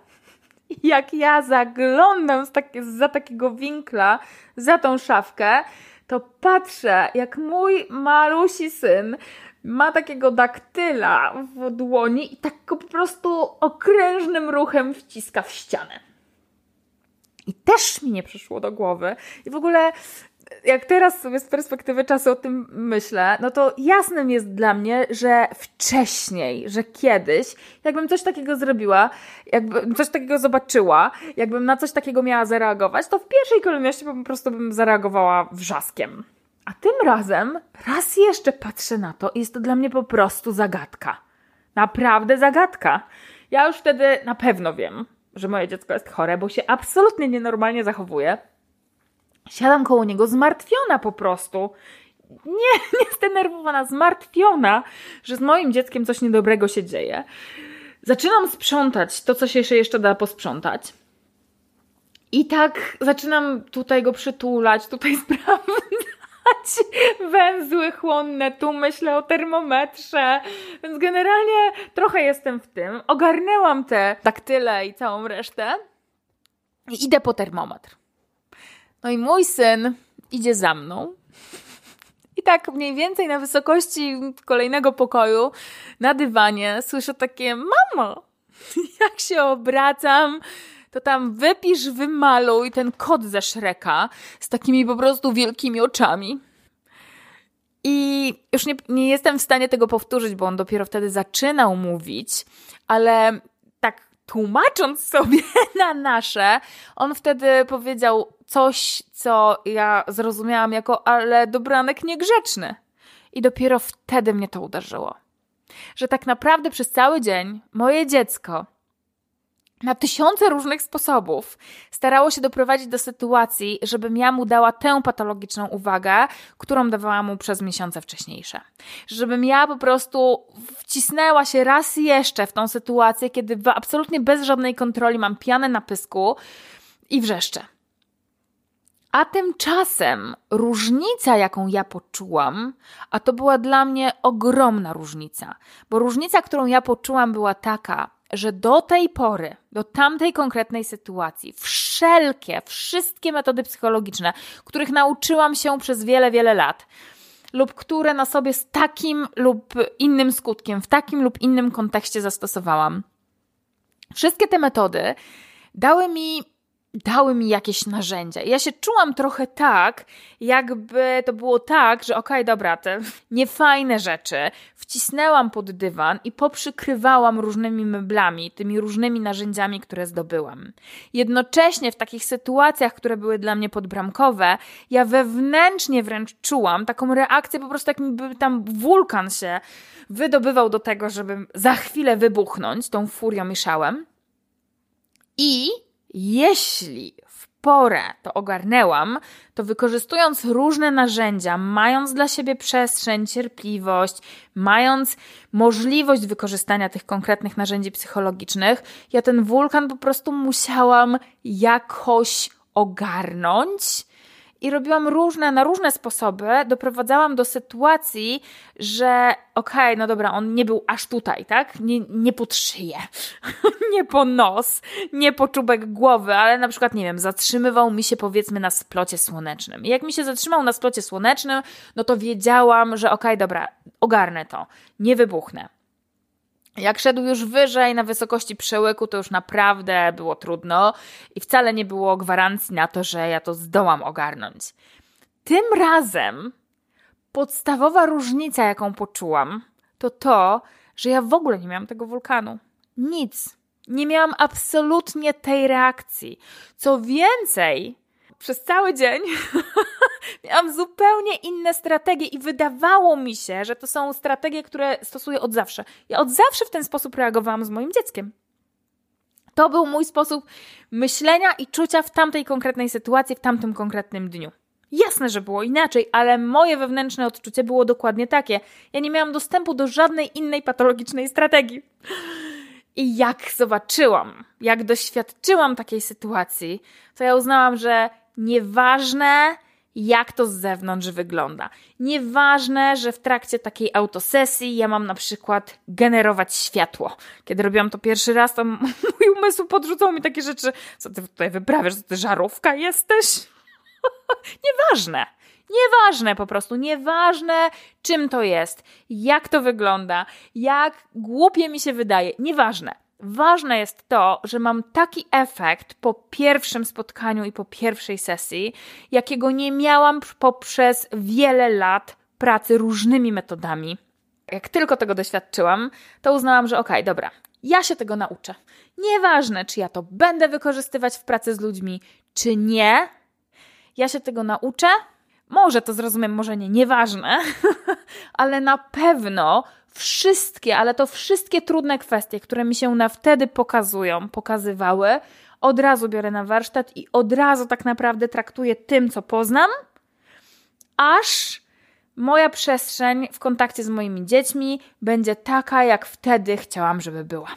i jak ja zaglądam z za takiego winkla za tą szafkę, to patrzę, jak mój malusi syn ma takiego daktyla w dłoni i tak go po prostu okrężnym ruchem wciska w ścianę. I też mi nie przyszło do głowy. I w ogóle jak teraz sobie z perspektywy czasu o tym myślę, no to jasnym jest dla mnie, że wcześniej, że kiedyś, jakbym coś takiego zrobiła, jakbym coś takiego zobaczyła, jakbym na coś takiego miała zareagować, to w pierwszej kolejności po prostu bym zareagowała wrzaskiem. A tym razem raz jeszcze patrzę na to i jest to dla mnie po prostu zagadka. Naprawdę zagadka. Ja już wtedy na pewno wiem, że moje dziecko jest chore, bo się absolutnie nienormalnie zachowuje Siadam koło niego, zmartwiona po prostu. Nie, nie zdenerwowana, zmartwiona, że z moim dzieckiem coś niedobrego się dzieje. Zaczynam sprzątać to, co się jeszcze da posprzątać. I tak zaczynam tutaj go przytulać, tutaj sprawdzać węzły chłonne, tu myślę o termometrze. Więc generalnie trochę jestem w tym. Ogarnęłam te daktyle i całą resztę. I idę po termometr. No i mój syn idzie za mną. I tak mniej więcej na wysokości kolejnego pokoju, na dywanie, słyszę takie: Mamo, jak się obracam, to tam wypisz, wymaluj ten kot ze Szreka z takimi po prostu wielkimi oczami. I już nie, nie jestem w stanie tego powtórzyć, bo on dopiero wtedy zaczynał mówić, ale tłumacząc sobie na nasze, on wtedy powiedział coś, co ja zrozumiałam jako, ale dobranek niegrzeczny. I dopiero wtedy mnie to uderzyło. Że tak naprawdę przez cały dzień moje dziecko na tysiące różnych sposobów starało się doprowadzić do sytuacji, żebym ja mu dała tę patologiczną uwagę, którą dawałam mu przez miesiące wcześniejsze. Żebym ja po prostu wcisnęła się raz jeszcze w tą sytuację, kiedy absolutnie bez żadnej kontroli mam pianę na pysku i wrzeszczę. A tymczasem różnica, jaką ja poczułam, a to była dla mnie ogromna różnica, bo różnica, którą ja poczułam, była taka, że do tej pory, do tamtej konkretnej sytuacji, wszelkie, wszystkie metody psychologiczne, których nauczyłam się przez wiele, wiele lat, lub które na sobie z takim lub innym skutkiem, w takim lub innym kontekście zastosowałam, wszystkie te metody dały mi dały mi jakieś narzędzia. Ja się czułam trochę tak, jakby to było tak, że okej, okay, dobra, te niefajne rzeczy wcisnęłam pod dywan i poprzykrywałam różnymi meblami, tymi różnymi narzędziami, które zdobyłam. Jednocześnie w takich sytuacjach, które były dla mnie podbramkowe, ja wewnętrznie wręcz czułam taką reakcję, po prostu jakby tam wulkan się wydobywał do tego, żeby za chwilę wybuchnąć tą furią i szałem. I jeśli w porę to ogarnęłam, to wykorzystując różne narzędzia, mając dla siebie przestrzeń, cierpliwość, mając możliwość wykorzystania tych konkretnych narzędzi psychologicznych, ja ten wulkan po prostu musiałam jakoś ogarnąć i robiłam różne, na różne sposoby, doprowadzałam do sytuacji, że okej, okay, no dobra, on nie był aż tutaj, tak? Nie, nie pod szyję, nie po nos, nie po czubek głowy, ale na przykład, nie wiem, zatrzymywał mi się powiedzmy na splocie słonecznym. I jak mi się zatrzymał na splocie słonecznym, no to wiedziałam, że okej, okay, dobra, ogarnę to, nie wybuchnę. Jak szedł już wyżej na wysokości przełyku, to już naprawdę było trudno i wcale nie było gwarancji na to, że ja to zdołam ogarnąć. Tym razem podstawowa różnica, jaką poczułam, to to, że ja w ogóle nie miałam tego wulkanu. Nic. Nie miałam absolutnie tej reakcji. Co więcej, przez cały dzień miałam zupełnie inne strategie i wydawało mi się, że to są strategie, które stosuję od zawsze. Ja od zawsze w ten sposób reagowałam z moim dzieckiem. To był mój sposób myślenia i czucia w tamtej konkretnej sytuacji, w tamtym konkretnym dniu. Jasne, że było inaczej, ale moje wewnętrzne odczucie było dokładnie takie. Ja nie miałam dostępu do żadnej innej patologicznej strategii. I jak zobaczyłam, jak doświadczyłam takiej sytuacji, to ja uznałam, że Nieważne, jak to z zewnątrz wygląda. Nieważne, że w trakcie takiej autosesji ja mam na przykład generować światło. Kiedy robiłam to pierwszy raz, to mój umysł podrzucał mi takie rzeczy. Co ty tutaj wyprawiasz? Co ty żarówka jesteś? Nieważne. Nieważne po prostu, nieważne czym to jest, jak to wygląda, jak głupie mi się wydaje, nieważne. Ważne jest to, że mam taki efekt po pierwszym spotkaniu i po pierwszej sesji, jakiego nie miałam poprzez wiele lat pracy różnymi metodami. Jak tylko tego doświadczyłam, to uznałam, że okej, okay, dobra, ja się tego nauczę. Nieważne, czy ja to będę wykorzystywać w pracy z ludźmi, czy nie, ja się tego nauczę. Może to zrozumiem, może nie, nieważne, ale na pewno wszystkie, ale to wszystkie trudne kwestie, które mi się na wtedy pokazują, pokazywały, od razu biorę na warsztat i od razu tak naprawdę traktuję tym, co poznam, aż moja przestrzeń w kontakcie z moimi dziećmi będzie taka, jak wtedy chciałam, żeby była.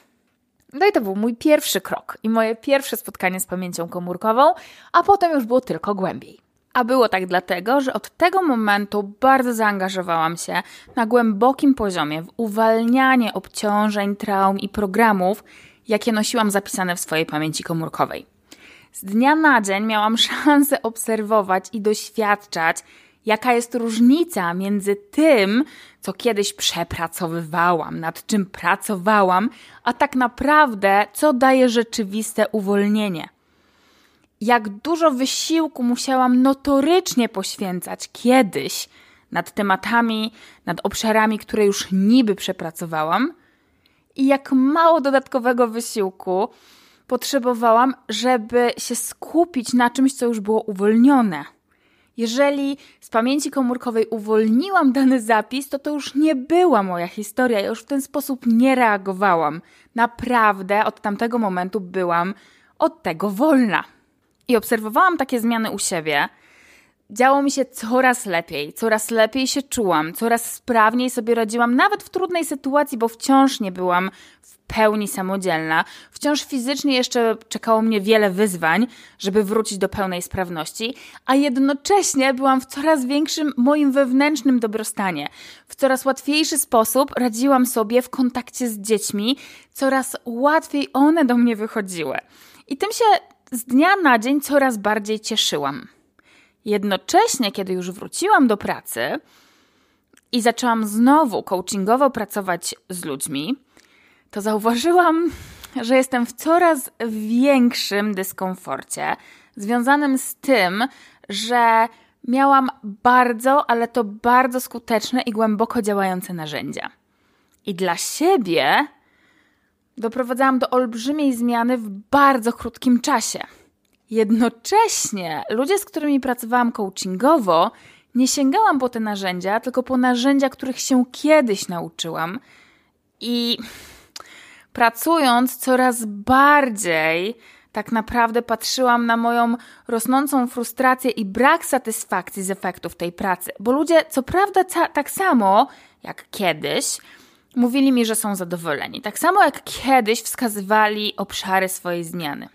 No i to był mój pierwszy krok i moje pierwsze spotkanie z pamięcią komórkową, a potem już było tylko głębiej. A było tak dlatego, że od tego momentu bardzo zaangażowałam się na głębokim poziomie w uwalnianie obciążeń, traum i programów, jakie nosiłam zapisane w swojej pamięci komórkowej. Z dnia na dzień miałam szansę obserwować i doświadczać, jaka jest różnica między tym, co kiedyś przepracowywałam, nad czym pracowałam, a tak naprawdę, co daje rzeczywiste uwolnienie jak dużo wysiłku musiałam notorycznie poświęcać kiedyś nad tematami, nad obszarami, które już niby przepracowałam, i jak mało dodatkowego wysiłku potrzebowałam, żeby się skupić na czymś, co już było uwolnione. Jeżeli z pamięci komórkowej uwolniłam dany zapis, to to już nie była moja historia. Ja już w ten sposób nie reagowałam. Naprawdę od tamtego momentu byłam od tego wolna i obserwowałam takie zmiany u siebie, działo mi się coraz lepiej, coraz lepiej się czułam, coraz sprawniej sobie radziłam, nawet w trudnej sytuacji, bo wciąż nie byłam w pełni samodzielna. Wciąż fizycznie jeszcze czekało mnie wiele wyzwań, żeby wrócić do pełnej sprawności, a jednocześnie byłam w coraz większym moim wewnętrznym dobrostanie. W coraz łatwiejszy sposób radziłam sobie w kontakcie z dziećmi, coraz łatwiej one do mnie wychodziły. I tym się z dnia na dzień coraz bardziej cieszyłam. Jednocześnie, kiedy już wróciłam do pracy i zaczęłam znowu coachingowo pracować z ludźmi, to zauważyłam że jestem w coraz większym dyskomforcie związanym z tym, że miałam bardzo, ale to bardzo skuteczne i głęboko działające narzędzia. I dla siebie doprowadzałam do olbrzymiej zmiany w bardzo krótkim czasie. Jednocześnie ludzie, z którymi pracowałam coachingowo, nie sięgałam po te narzędzia, tylko po narzędzia, których się kiedyś nauczyłam. I pracując coraz bardziej, tak naprawdę patrzyłam na moją rosnącą frustrację i brak satysfakcji z efektów tej pracy. Bo ludzie, co prawda, tak samo jak kiedyś, mówili mi, że są zadowoleni. Tak samo jak kiedyś wskazywali obszary swojej zmiany.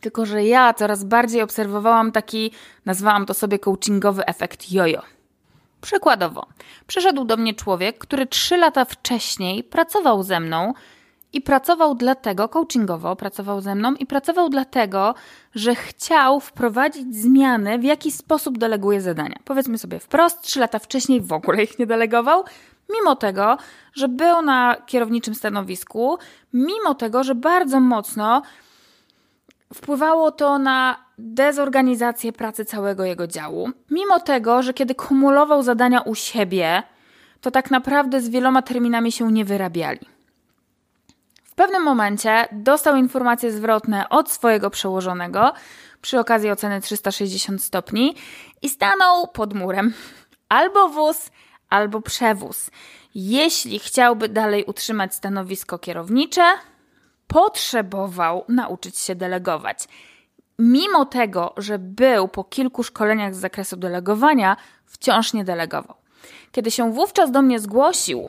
Tylko, że ja coraz bardziej obserwowałam taki, nazwałam to sobie coachingowy efekt jojo. Przykładowo, przyszedł do mnie człowiek, który trzy lata wcześniej pracował ze mną i pracował dlatego, coachingowo pracował ze mną i pracował dlatego, że chciał wprowadzić zmiany, w jaki sposób deleguje zadania. Powiedzmy sobie wprost, trzy lata wcześniej w ogóle ich nie delegował, mimo tego, że był na kierowniczym stanowisku, mimo tego, że bardzo mocno wpływało to na dezorganizację pracy całego jego działu. Mimo tego, że kiedy kumulował zadania u siebie, to tak naprawdę z wieloma terminami się nie wyrabiali. W pewnym momencie dostał informacje zwrotne od swojego przełożonego przy okazji oceny 360 stopni i stanął pod murem. Albo wóz, albo przewóz. Jeśli chciałby dalej utrzymać stanowisko kierownicze, potrzebował nauczyć się delegować. Mimo tego, że był po kilku szkoleniach z zakresu delegowania, wciąż nie delegował. Kiedy się wówczas do mnie zgłosił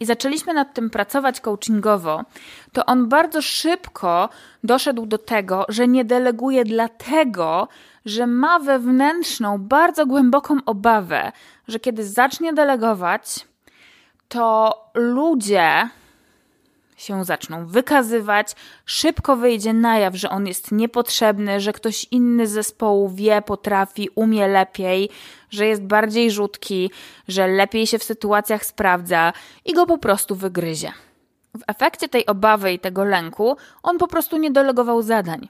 i zaczęliśmy nad tym pracować coachingowo, to on bardzo szybko doszedł do tego, że nie deleguje dlatego, że ma wewnętrzną, bardzo głęboką obawę, że kiedy zacznie delegować, to ludzie się zaczną wykazywać, szybko wyjdzie na jaw, że on jest niepotrzebny, że ktoś inny z zespołu wie, potrafi, umie lepiej, że jest bardziej rzutki, że lepiej się w sytuacjach sprawdza i go po prostu wygryzie. W efekcie tej obawy i tego lęku on po prostu nie delegował zadań.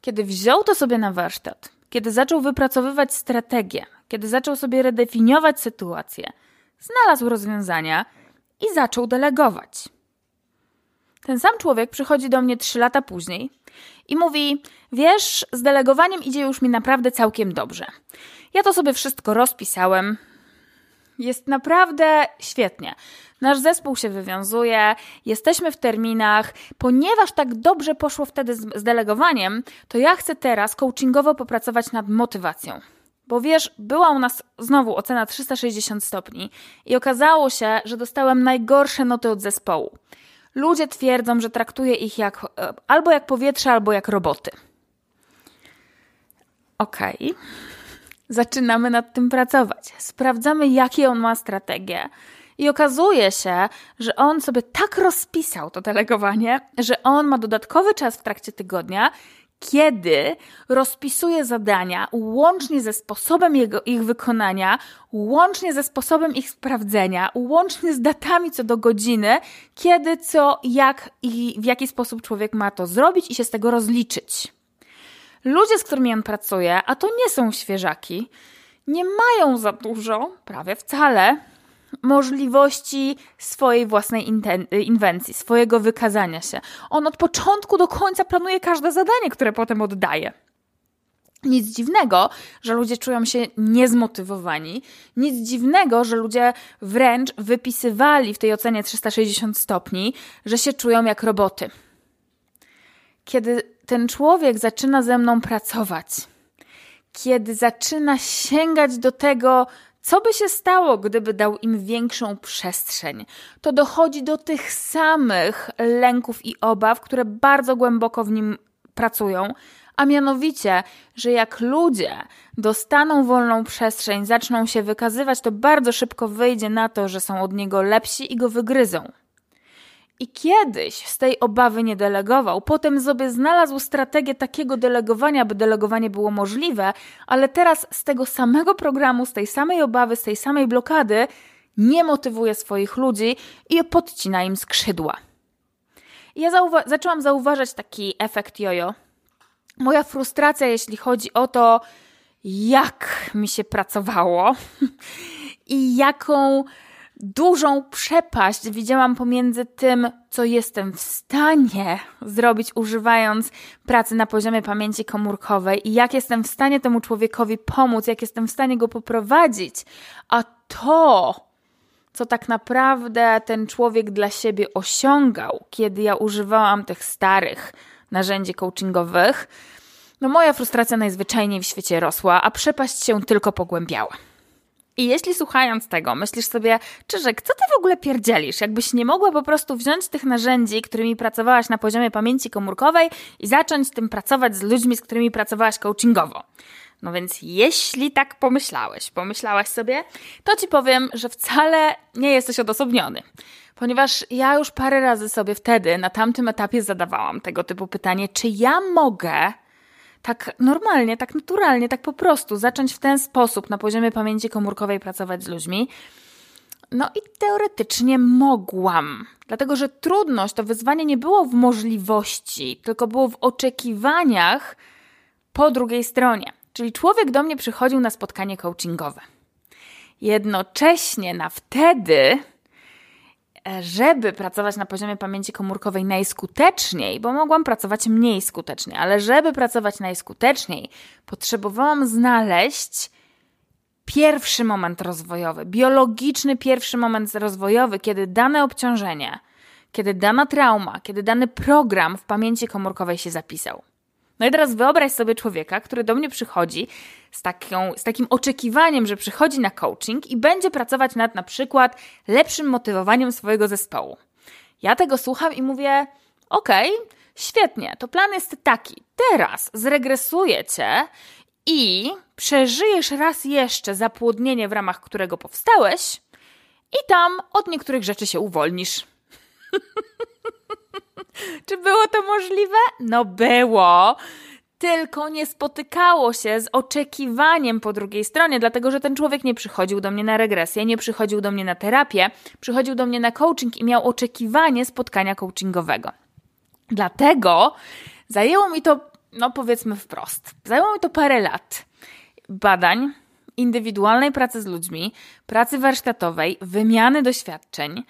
Kiedy wziął to sobie na warsztat, kiedy zaczął wypracowywać strategię, kiedy zaczął sobie redefiniować sytuację, znalazł rozwiązania i zaczął delegować. Ten sam człowiek przychodzi do mnie trzy lata później i mówi: Wiesz, z delegowaniem idzie już mi naprawdę całkiem dobrze. Ja to sobie wszystko rozpisałem. Jest naprawdę świetnie. Nasz zespół się wywiązuje, jesteśmy w terminach. Ponieważ tak dobrze poszło wtedy z, z delegowaniem, to ja chcę teraz coachingowo popracować nad motywacją. Bo wiesz, była u nas znowu ocena 360 stopni i okazało się, że dostałem najgorsze noty od zespołu. Ludzie twierdzą, że traktuję ich jak, e, albo jak powietrze, albo jak roboty. Okej. Okay. Zaczynamy nad tym pracować. Sprawdzamy, jakie on ma strategie. I okazuje się, że on sobie tak rozpisał to delegowanie, że on ma dodatkowy czas w trakcie tygodnia, kiedy rozpisuje zadania łącznie ze sposobem jego, ich wykonania, łącznie ze sposobem ich sprawdzenia, łącznie z datami co do godziny, kiedy, co, jak i w jaki sposób człowiek ma to zrobić i się z tego rozliczyć. Ludzie, z którymi on pracuje, a to nie są świeżaki, nie mają za dużo, prawie wcale, możliwości swojej własnej inwencji, swojego wykazania się. On od początku do końca planuje każde zadanie, które potem oddaje. Nic dziwnego, że ludzie czują się niezmotywowani. Nic dziwnego, że ludzie wręcz wypisywali w tej ocenie 360 stopni, że się czują jak roboty. Kiedy ten człowiek zaczyna ze mną pracować, kiedy zaczyna sięgać do tego, co by się stało, gdyby dał im większą przestrzeń? To dochodzi do tych samych lęków i obaw, które bardzo głęboko w nim pracują, a mianowicie, że jak ludzie dostaną wolną przestrzeń, zaczną się wykazywać, to bardzo szybko wyjdzie na to, że są od niego lepsi i go wygryzą. I kiedyś z tej obawy nie delegował, potem sobie znalazł strategię takiego delegowania, by delegowanie było możliwe, ale teraz z tego samego programu, z tej samej obawy, z tej samej blokady nie motywuje swoich ludzi i podcina im skrzydła. I ja zauwa zaczęłam zauważać taki efekt jojo. Moja frustracja, jeśli chodzi o to, jak mi się pracowało i jaką dużą przepaść widziałam pomiędzy tym, co jestem w stanie zrobić, używając pracy na poziomie pamięci komórkowej i jak jestem w stanie temu człowiekowi pomóc, jak jestem w stanie go poprowadzić, a to, co tak naprawdę ten człowiek dla siebie osiągał, kiedy ja używałam tych starych narzędzi coachingowych, no moja frustracja najzwyczajniej w świecie rosła, a przepaść się tylko pogłębiała. I jeśli słuchając tego myślisz sobie, Czyżek, co ty w ogóle pierdzielisz? Jakbyś nie mogła po prostu wziąć tych narzędzi, którymi pracowałaś na poziomie pamięci komórkowej i zacząć tym pracować z ludźmi, z którymi pracowałaś coachingowo. No więc jeśli tak pomyślałeś, pomyślałaś sobie, to ci powiem, że wcale nie jesteś odosobniony. Ponieważ ja już parę razy sobie wtedy, na tamtym etapie zadawałam tego typu pytanie, czy ja mogę tak normalnie, tak naturalnie, tak po prostu zacząć w ten sposób na poziomie pamięci komórkowej pracować z ludźmi. No i teoretycznie mogłam, dlatego że trudność, to wyzwanie nie było w możliwości, tylko było w oczekiwaniach po drugiej stronie. Czyli człowiek do mnie przychodził na spotkanie coachingowe. Jednocześnie na wtedy żeby pracować na poziomie pamięci komórkowej najskuteczniej, bo mogłam pracować mniej skutecznie, ale żeby pracować najskuteczniej, potrzebowałam znaleźć pierwszy moment rozwojowy, biologiczny pierwszy moment rozwojowy, kiedy dane obciążenie, kiedy dana trauma, kiedy dany program w pamięci komórkowej się zapisał. No i teraz wyobraź sobie człowieka, który do mnie przychodzi z, taką, z takim oczekiwaniem, że przychodzi na coaching i będzie pracować nad na przykład lepszym motywowaniem swojego zespołu. Ja tego słucham i mówię: Okej, okay, świetnie, to plan jest taki. Teraz zregresuję cię i przeżyjesz raz jeszcze zapłodnienie, w ramach którego powstałeś, i tam od niektórych rzeczy się uwolnisz. Czy było to możliwe? No było. Tylko nie spotykało się z oczekiwaniem po drugiej stronie, dlatego że ten człowiek nie przychodził do mnie na regresję, nie przychodził do mnie na terapię, przychodził do mnie na coaching i miał oczekiwanie spotkania coachingowego. Dlatego zajęło mi to, no powiedzmy wprost, zajęło mi to parę lat badań, indywidualnej pracy z ludźmi, pracy warsztatowej, wymiany doświadczeń.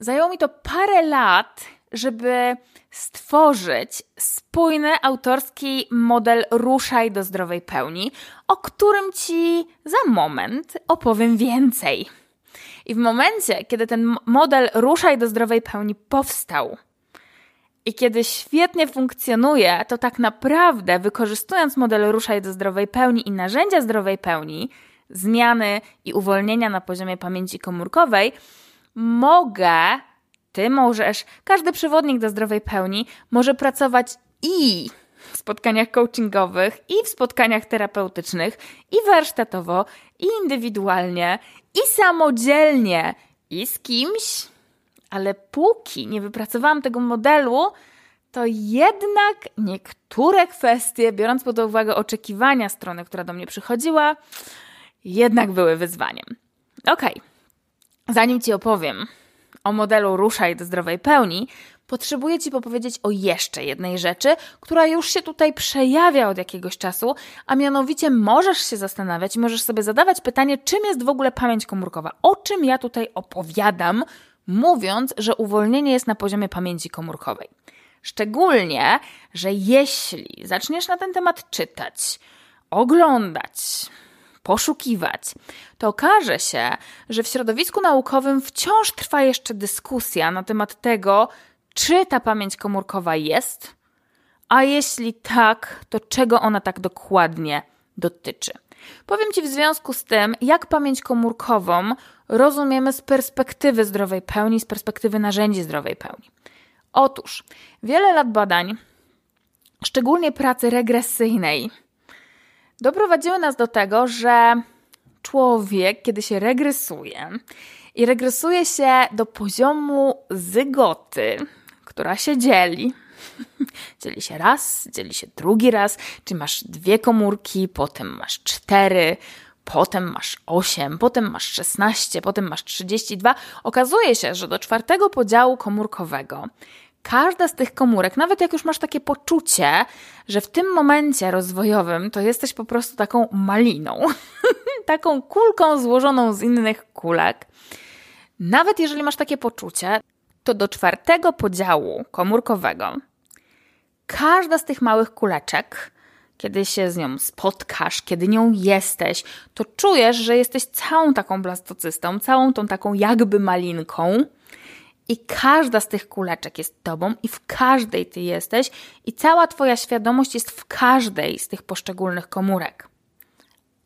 Zajęło mi to parę lat żeby stworzyć spójny autorski model Ruszaj do zdrowej pełni, o którym Ci za moment opowiem więcej. I w momencie, kiedy ten model Ruszaj do zdrowej pełni powstał, i kiedy świetnie funkcjonuje, to tak naprawdę wykorzystując model Ruszaj do zdrowej pełni i narzędzia zdrowej pełni, zmiany i uwolnienia na poziomie pamięci komórkowej, mogę ty możesz, każdy przewodnik do zdrowej pełni może pracować i w spotkaniach coachingowych, i w spotkaniach terapeutycznych, i warsztatowo, i indywidualnie, i samodzielnie, i z kimś. Ale póki nie wypracowałam tego modelu, to jednak niektóre kwestie, biorąc pod uwagę oczekiwania strony, która do mnie przychodziła, jednak były wyzwaniem. Okej, okay. zanim Ci opowiem, o modelu ruszaj do zdrowej pełni, potrzebuję Ci popowiedzieć o jeszcze jednej rzeczy, która już się tutaj przejawia od jakiegoś czasu, a mianowicie możesz się zastanawiać możesz sobie zadawać pytanie, czym jest w ogóle pamięć komórkowa? O czym ja tutaj opowiadam, mówiąc, że uwolnienie jest na poziomie pamięci komórkowej. Szczególnie, że jeśli zaczniesz na ten temat czytać, oglądać, poszukiwać, to okaże się, że w środowisku naukowym wciąż trwa jeszcze dyskusja na temat tego, czy ta pamięć komórkowa jest, a jeśli tak, to czego ona tak dokładnie dotyczy. Powiem Ci w związku z tym, jak pamięć komórkową rozumiemy z perspektywy zdrowej pełni, z perspektywy narzędzi zdrowej pełni. Otóż wiele lat badań, szczególnie pracy regresyjnej, doprowadziły nas do tego, że człowiek, kiedy się regresuje i regresuje się do poziomu zygoty, która się dzieli, dzieli się raz, dzieli się drugi raz, czy masz dwie komórki, potem masz cztery, potem masz 8, potem masz 16, potem masz 32. Okazuje się, że do czwartego podziału komórkowego każda z tych komórek, nawet jak już masz takie poczucie, że w tym momencie rozwojowym to jesteś po prostu taką maliną, taką kulką złożoną z innych kulek, nawet jeżeli masz takie poczucie, to do czwartego podziału komórkowego każda z tych małych kuleczek, kiedy się z nią spotkasz, kiedy nią jesteś, to czujesz, że jesteś całą taką blastocystą, całą tą taką jakby malinką. I każda z tych kuleczek jest tobą, i w każdej ty jesteś, i cała twoja świadomość jest w każdej z tych poszczególnych komórek.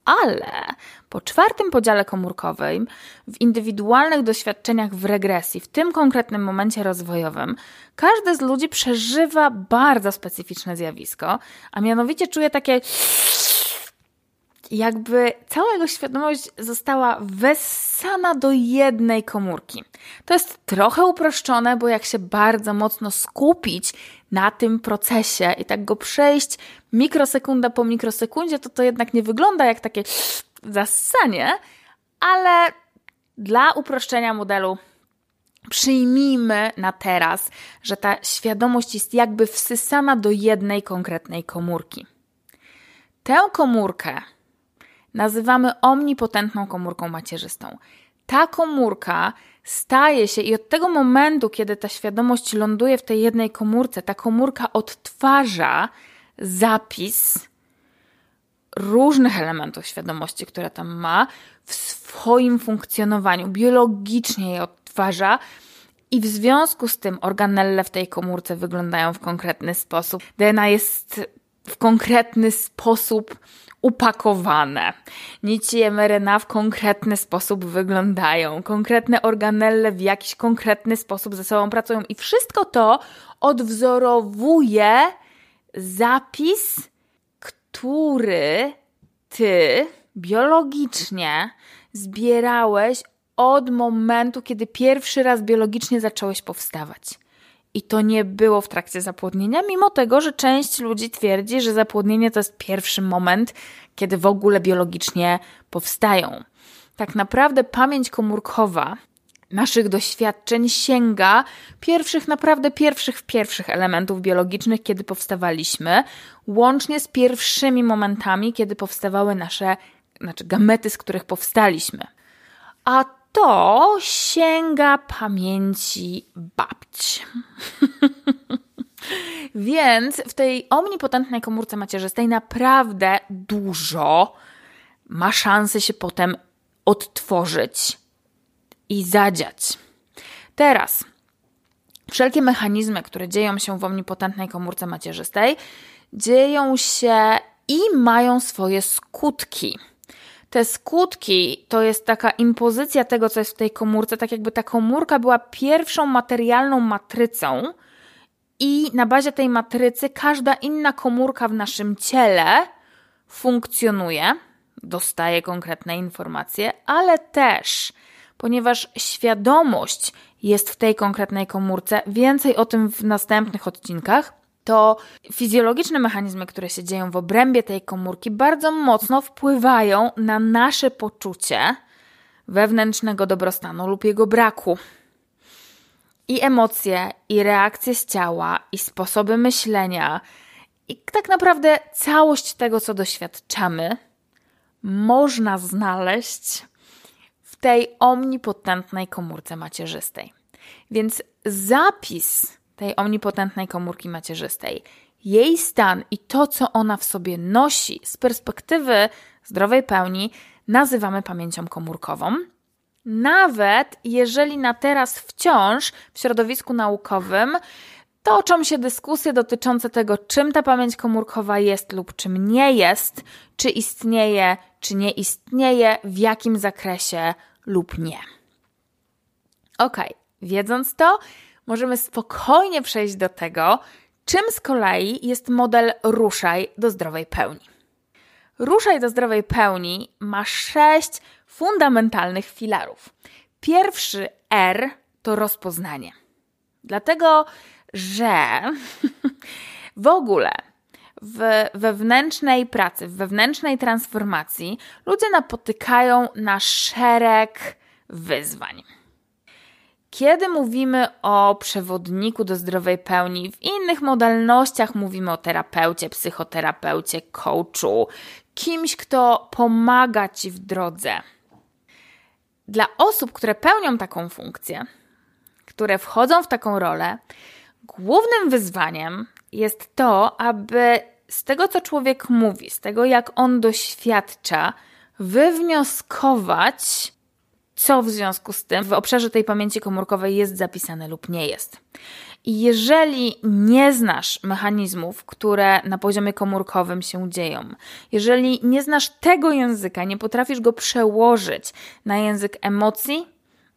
Ale po czwartym podziale komórkowym, w indywidualnych doświadczeniach w regresji, w tym konkretnym momencie rozwojowym, każdy z ludzi przeżywa bardzo specyficzne zjawisko, a mianowicie czuje takie jakby cała jego świadomość została wessana do jednej komórki. To jest trochę uproszczone, bo jak się bardzo mocno skupić na tym procesie i tak go przejść mikrosekunda po mikrosekundzie, to to jednak nie wygląda jak takie zassanie, ale dla uproszczenia modelu przyjmijmy na teraz, że ta świadomość jest jakby wsysana do jednej konkretnej komórki. Tę komórkę nazywamy omnipotentną komórką macierzystą. Ta komórka staje się i od tego momentu, kiedy ta świadomość ląduje w tej jednej komórce, ta komórka odtwarza zapis różnych elementów świadomości, które tam ma, w swoim funkcjonowaniu. Biologicznie je odtwarza. I w związku z tym organelle w tej komórce wyglądają w konkretny sposób. DNA jest w konkretny sposób upakowane. Nici mRNA w konkretny sposób wyglądają, konkretne organelle w jakiś konkretny sposób ze sobą pracują i wszystko to odwzorowuje zapis, który ty biologicznie zbierałeś od momentu, kiedy pierwszy raz biologicznie zacząłeś powstawać. I to nie było w trakcie zapłodnienia, mimo tego, że część ludzi twierdzi, że zapłodnienie to jest pierwszy moment, kiedy w ogóle biologicznie powstają. Tak naprawdę pamięć komórkowa naszych doświadczeń sięga pierwszych, naprawdę pierwszych, pierwszych elementów biologicznych, kiedy powstawaliśmy, łącznie z pierwszymi momentami, kiedy powstawały nasze, znaczy gamety, z których powstaliśmy. A to sięga pamięci babci. Więc w tej omnipotentnej komórce macierzystej naprawdę dużo ma szansy się potem odtworzyć i zadziać. Teraz, wszelkie mechanizmy, które dzieją się w omnipotentnej komórce macierzystej, dzieją się i mają swoje skutki. Te skutki to jest taka impozycja tego, co jest w tej komórce, tak jakby ta komórka była pierwszą materialną matrycą, i na bazie tej matrycy każda inna komórka w naszym ciele funkcjonuje, dostaje konkretne informacje, ale też ponieważ świadomość jest w tej konkretnej komórce, więcej o tym w następnych odcinkach, to fizjologiczne mechanizmy, które się dzieją w obrębie tej komórki, bardzo mocno wpływają na nasze poczucie wewnętrznego dobrostanu lub jego braku. I emocje, i reakcje z ciała, i sposoby myślenia, i tak naprawdę całość tego, co doświadczamy, można znaleźć tej omnipotentnej komórce macierzystej. Więc zapis tej omnipotentnej komórki macierzystej, jej stan i to, co ona w sobie nosi z perspektywy zdrowej pełni, nazywamy pamięcią komórkową. Nawet jeżeli na teraz wciąż w środowisku naukowym toczą się dyskusje dotyczące tego, czym ta pamięć komórkowa jest lub czym nie jest, czy istnieje, czy nie istnieje, w jakim zakresie lub nie. Ok, wiedząc to, możemy spokojnie przejść do tego, czym z kolei jest model Ruszaj do zdrowej pełni. Ruszaj do zdrowej pełni ma sześć fundamentalnych filarów. Pierwszy R to rozpoznanie. Dlatego, że w ogóle w wewnętrznej pracy, w wewnętrznej transformacji ludzie napotykają na szereg wyzwań. Kiedy mówimy o przewodniku do zdrowej pełni, w innych modalnościach mówimy o terapeucie, psychoterapeucie, coachu, kimś, kto pomaga ci w drodze. Dla osób, które pełnią taką funkcję, które wchodzą w taką rolę, głównym wyzwaniem jest to, aby z tego, co człowiek mówi, z tego, jak on doświadcza, wywnioskować, co w związku z tym w obszarze tej pamięci komórkowej jest zapisane lub nie jest. I jeżeli nie znasz mechanizmów, które na poziomie komórkowym się dzieją, jeżeli nie znasz tego języka, nie potrafisz go przełożyć na język emocji,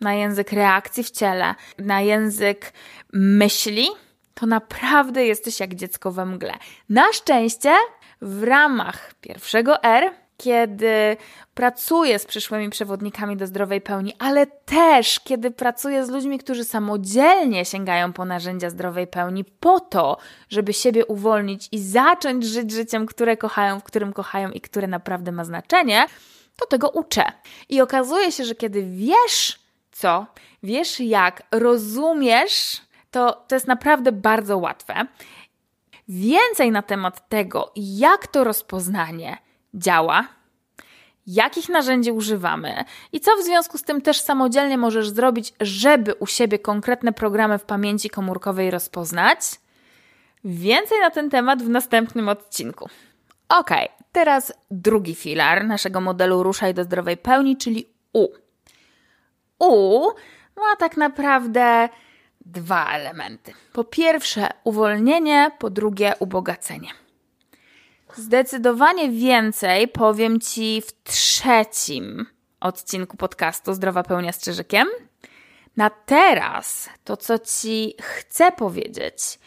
na język reakcji w ciele, na język myśli, to naprawdę jesteś jak dziecko we mgle. Na szczęście w ramach pierwszego R kiedy pracuję z przyszłymi przewodnikami do zdrowej pełni, ale też kiedy pracuję z ludźmi, którzy samodzielnie sięgają po narzędzia zdrowej pełni po to, żeby siebie uwolnić i zacząć żyć życiem, które kochają, w którym kochają i które naprawdę ma znaczenie, to tego uczę. I okazuje się, że kiedy wiesz co, wiesz jak, rozumiesz, to to jest naprawdę bardzo łatwe. Więcej na temat tego, jak to rozpoznanie działa, jakich narzędzi używamy i co w związku z tym też samodzielnie możesz zrobić, żeby u siebie konkretne programy w pamięci komórkowej rozpoznać. Więcej na ten temat w następnym odcinku. Ok, teraz drugi filar naszego modelu Ruszaj do zdrowej pełni, czyli U. U ma tak naprawdę dwa elementy. Po pierwsze uwolnienie, po drugie ubogacenie. Zdecydowanie więcej powiem Ci w trzecim odcinku podcastu Zdrowa Pełnia z. Na teraz to, co Ci chcę powiedzieć,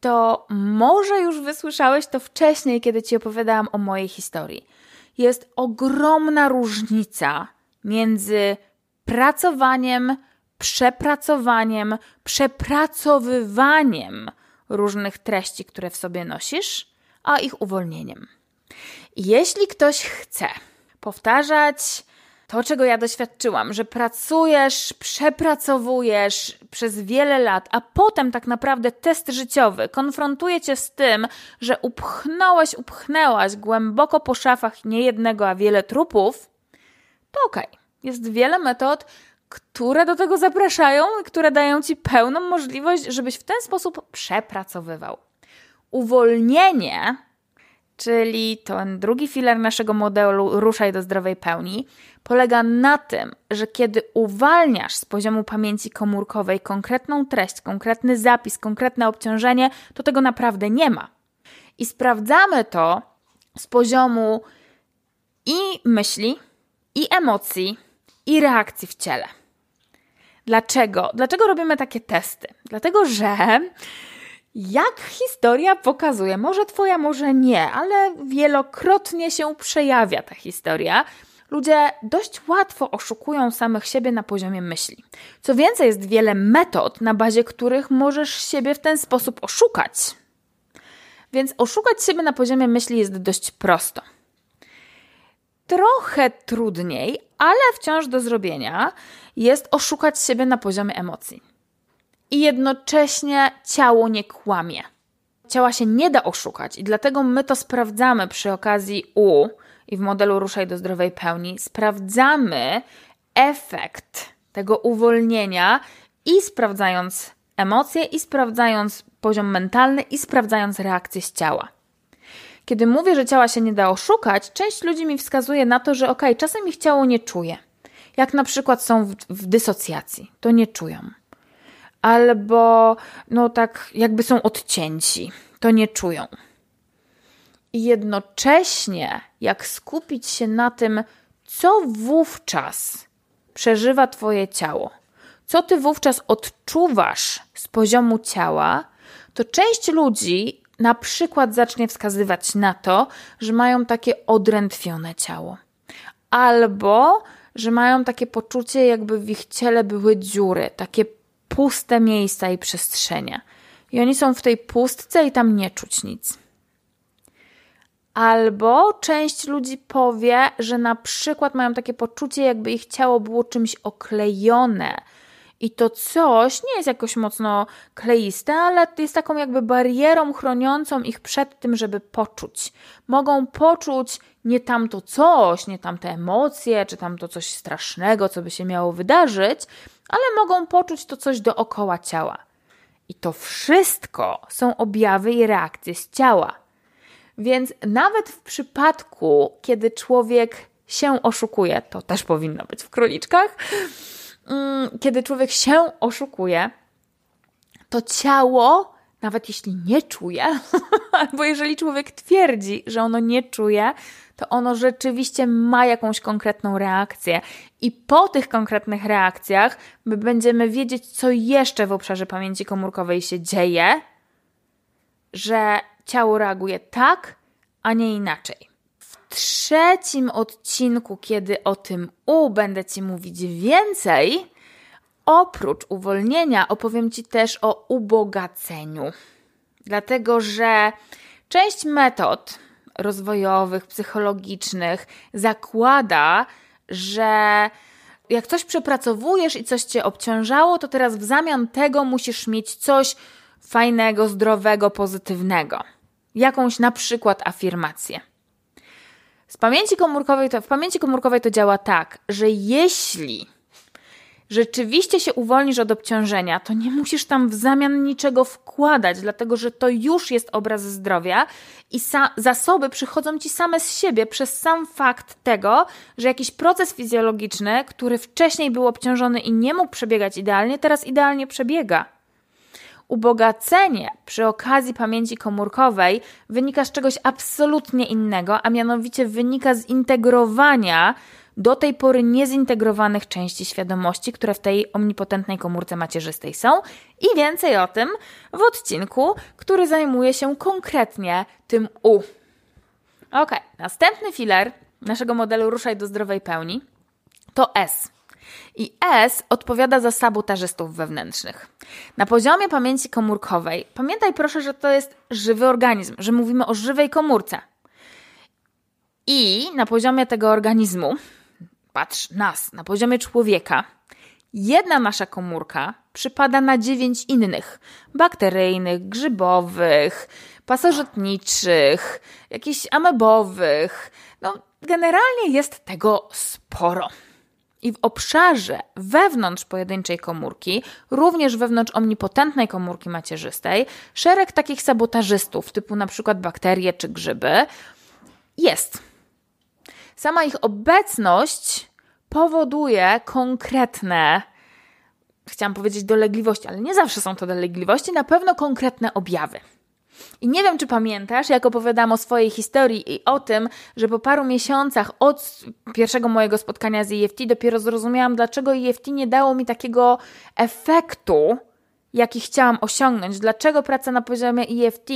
to może już wysłyszałeś to wcześniej, kiedy Ci opowiadałam o mojej historii. Jest ogromna różnica między pracowaniem, przepracowaniem, przepracowywaniem różnych treści, które w sobie nosisz, a ich uwolnieniem. Jeśli ktoś chce powtarzać to, czego ja doświadczyłam, że pracujesz, przepracowujesz przez wiele lat, a potem tak naprawdę test życiowy konfrontuje cię z tym, że upchnąłeś, upchnęłaś głęboko po szafach nie jednego, a wiele trupów, to okej. Okay. Jest wiele metod, które do tego zapraszają i które dają ci pełną możliwość, żebyś w ten sposób przepracowywał. Uwolnienie, czyli ten drugi filar naszego modelu Ruszaj do zdrowej pełni, polega na tym, że kiedy uwalniasz z poziomu pamięci komórkowej konkretną treść, konkretny zapis, konkretne obciążenie, to tego naprawdę nie ma. I sprawdzamy to z poziomu i myśli, i emocji, i reakcji w ciele. Dlaczego? Dlaczego robimy takie testy? Dlatego, że jak historia pokazuje, może twoja, może nie, ale wielokrotnie się przejawia ta historia. Ludzie dość łatwo oszukują samych siebie na poziomie myśli. Co więcej, jest wiele metod, na bazie których możesz siebie w ten sposób oszukać. Więc oszukać siebie na poziomie myśli jest dość prosto. Trochę trudniej, ale wciąż do zrobienia jest oszukać siebie na poziomie emocji i jednocześnie ciało nie kłamie. Ciała się nie da oszukać i dlatego my to sprawdzamy przy okazji U i w modelu Ruszaj do zdrowej pełni. Sprawdzamy efekt tego uwolnienia i sprawdzając emocje, i sprawdzając poziom mentalny, i sprawdzając reakcję z ciała. Kiedy mówię, że ciała się nie da oszukać, część ludzi mi wskazuje na to, że ok, czasem ich ciało nie czuje. Jak na przykład są w, w dysocjacji, to nie czują albo no tak jakby są odcięci, to nie czują. I jednocześnie, jak skupić się na tym, co wówczas przeżywa Twoje ciało, co Ty wówczas odczuwasz z poziomu ciała, to część ludzi na przykład zacznie wskazywać na to, że mają takie odrętwione ciało, albo że mają takie poczucie, jakby w ich ciele były dziury, takie puste miejsca i przestrzenie. I oni są w tej pustce i tam nie czuć nic. Albo część ludzi powie, że na przykład mają takie poczucie, jakby ich ciało było czymś oklejone I to coś nie jest jakoś mocno kleiste, ale jest taką jakby barierą chroniącą ich przed tym, żeby poczuć. Mogą poczuć nie tamto coś, nie tamte emocje, czy tamto coś strasznego, co by się miało wydarzyć, ale mogą poczuć to coś dookoła ciała. I to wszystko są objawy i reakcje z ciała. Więc nawet w przypadku, kiedy człowiek się oszukuje, to też powinno być w króliczkach, mm, kiedy człowiek się oszukuje, to ciało, nawet jeśli nie czuje, albo jeżeli człowiek twierdzi, że ono nie czuje, to ono rzeczywiście ma jakąś konkretną reakcję. I po tych konkretnych reakcjach my będziemy wiedzieć, co jeszcze w obszarze pamięci komórkowej się dzieje, że ciało reaguje tak, a nie inaczej. W trzecim odcinku, kiedy o tym U będę Ci mówić więcej, oprócz uwolnienia opowiem Ci też o ubogaceniu. Dlatego, że część metod rozwojowych, psychologicznych zakłada, że jak coś przepracowujesz i coś cię obciążało, to teraz w zamian tego musisz mieć coś fajnego, zdrowego, pozytywnego. Jakąś na przykład afirmację. Z pamięci komórkowej to, w pamięci komórkowej to działa tak, że jeśli rzeczywiście się uwolnisz od obciążenia, to nie musisz tam w zamian niczego wkładać, dlatego że to już jest obraz zdrowia i zasoby przychodzą ci same z siebie przez sam fakt tego, że jakiś proces fizjologiczny, który wcześniej był obciążony i nie mógł przebiegać idealnie, teraz idealnie przebiega. Ubogacenie przy okazji pamięci komórkowej wynika z czegoś absolutnie innego, a mianowicie wynika z integrowania do tej pory niezintegrowanych części świadomości, które w tej omnipotentnej komórce macierzystej są i więcej o tym w odcinku, który zajmuje się konkretnie tym U. Ok, następny filar naszego modelu Ruszaj do zdrowej pełni to S. I S odpowiada za sabotażystów wewnętrznych. Na poziomie pamięci komórkowej, pamiętaj proszę, że to jest żywy organizm, że mówimy o żywej komórce. I na poziomie tego organizmu, patrz, nas, na poziomie człowieka, jedna nasza komórka przypada na dziewięć innych bakteryjnych, grzybowych, pasożytniczych, jakichś amebowych. No, generalnie jest tego sporo. I w obszarze wewnątrz pojedynczej komórki, również wewnątrz omnipotentnej komórki macierzystej, szereg takich sabotażystów, typu na przykład bakterie czy grzyby, jest. Sama ich obecność powoduje konkretne, chciałam powiedzieć dolegliwości, ale nie zawsze są to dolegliwości, na pewno konkretne objawy. I nie wiem, czy pamiętasz, jak opowiadam o swojej historii i o tym, że po paru miesiącach od pierwszego mojego spotkania z EFT dopiero zrozumiałam, dlaczego EFT nie dało mi takiego efektu, jaki chciałam osiągnąć. Dlaczego praca na poziomie EFT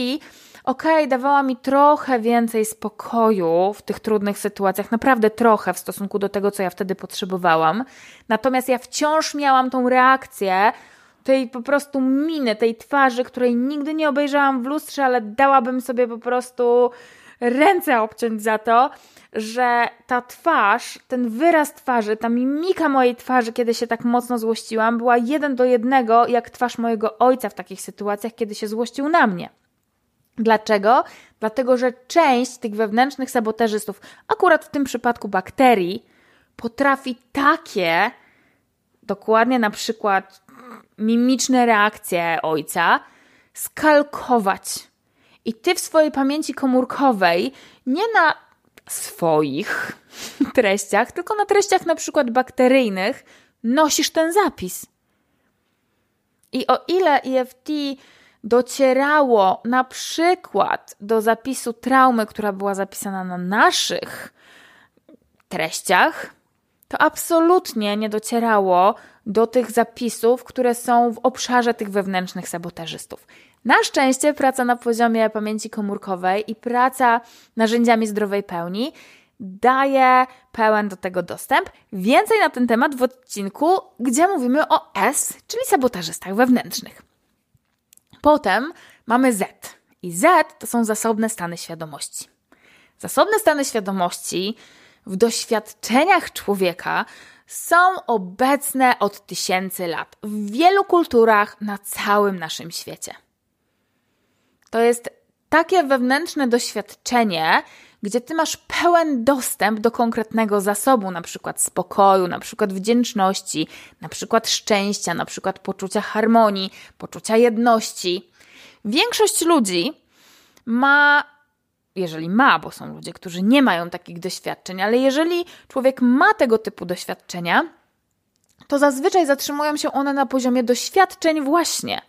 okej, okay, dawała mi trochę więcej spokoju w tych trudnych sytuacjach, naprawdę trochę w stosunku do tego, co ja wtedy potrzebowałam. Natomiast ja wciąż miałam tą reakcję, tej po prostu miny, tej twarzy, której nigdy nie obejrzałam w lustrze, ale dałabym sobie po prostu ręce obciąć za to, że ta twarz, ten wyraz twarzy, ta mimika mojej twarzy, kiedy się tak mocno złościłam, była jeden do jednego jak twarz mojego ojca w takich sytuacjach, kiedy się złościł na mnie. Dlaczego? Dlatego, że część tych wewnętrznych sabotażystów, akurat w tym przypadku bakterii, potrafi takie, dokładnie na przykład mimiczne reakcje ojca, skalkować. I ty w swojej pamięci komórkowej, nie na swoich treściach, tylko na treściach na przykład bakteryjnych, nosisz ten zapis. I o ile EFT docierało na przykład do zapisu traumy, która była zapisana na naszych treściach, to absolutnie nie docierało do tych zapisów, które są w obszarze tych wewnętrznych sabotażystów. Na szczęście praca na poziomie pamięci komórkowej i praca narzędziami zdrowej pełni daje pełen do tego dostęp. Więcej na ten temat w odcinku, gdzie mówimy o S, czyli sabotażystach wewnętrznych. Potem mamy Z. I Z to są zasobne stany świadomości. Zasobne stany świadomości w doświadczeniach człowieka są obecne od tysięcy lat w wielu kulturach na całym naszym świecie. To jest takie wewnętrzne doświadczenie, gdzie ty masz pełen dostęp do konkretnego zasobu, na przykład spokoju, na przykład wdzięczności, na przykład szczęścia, na przykład poczucia harmonii, poczucia jedności. Większość ludzi ma, jeżeli ma, bo są ludzie, którzy nie mają takich doświadczeń, ale jeżeli człowiek ma tego typu doświadczenia, to zazwyczaj zatrzymują się one na poziomie doświadczeń właśnie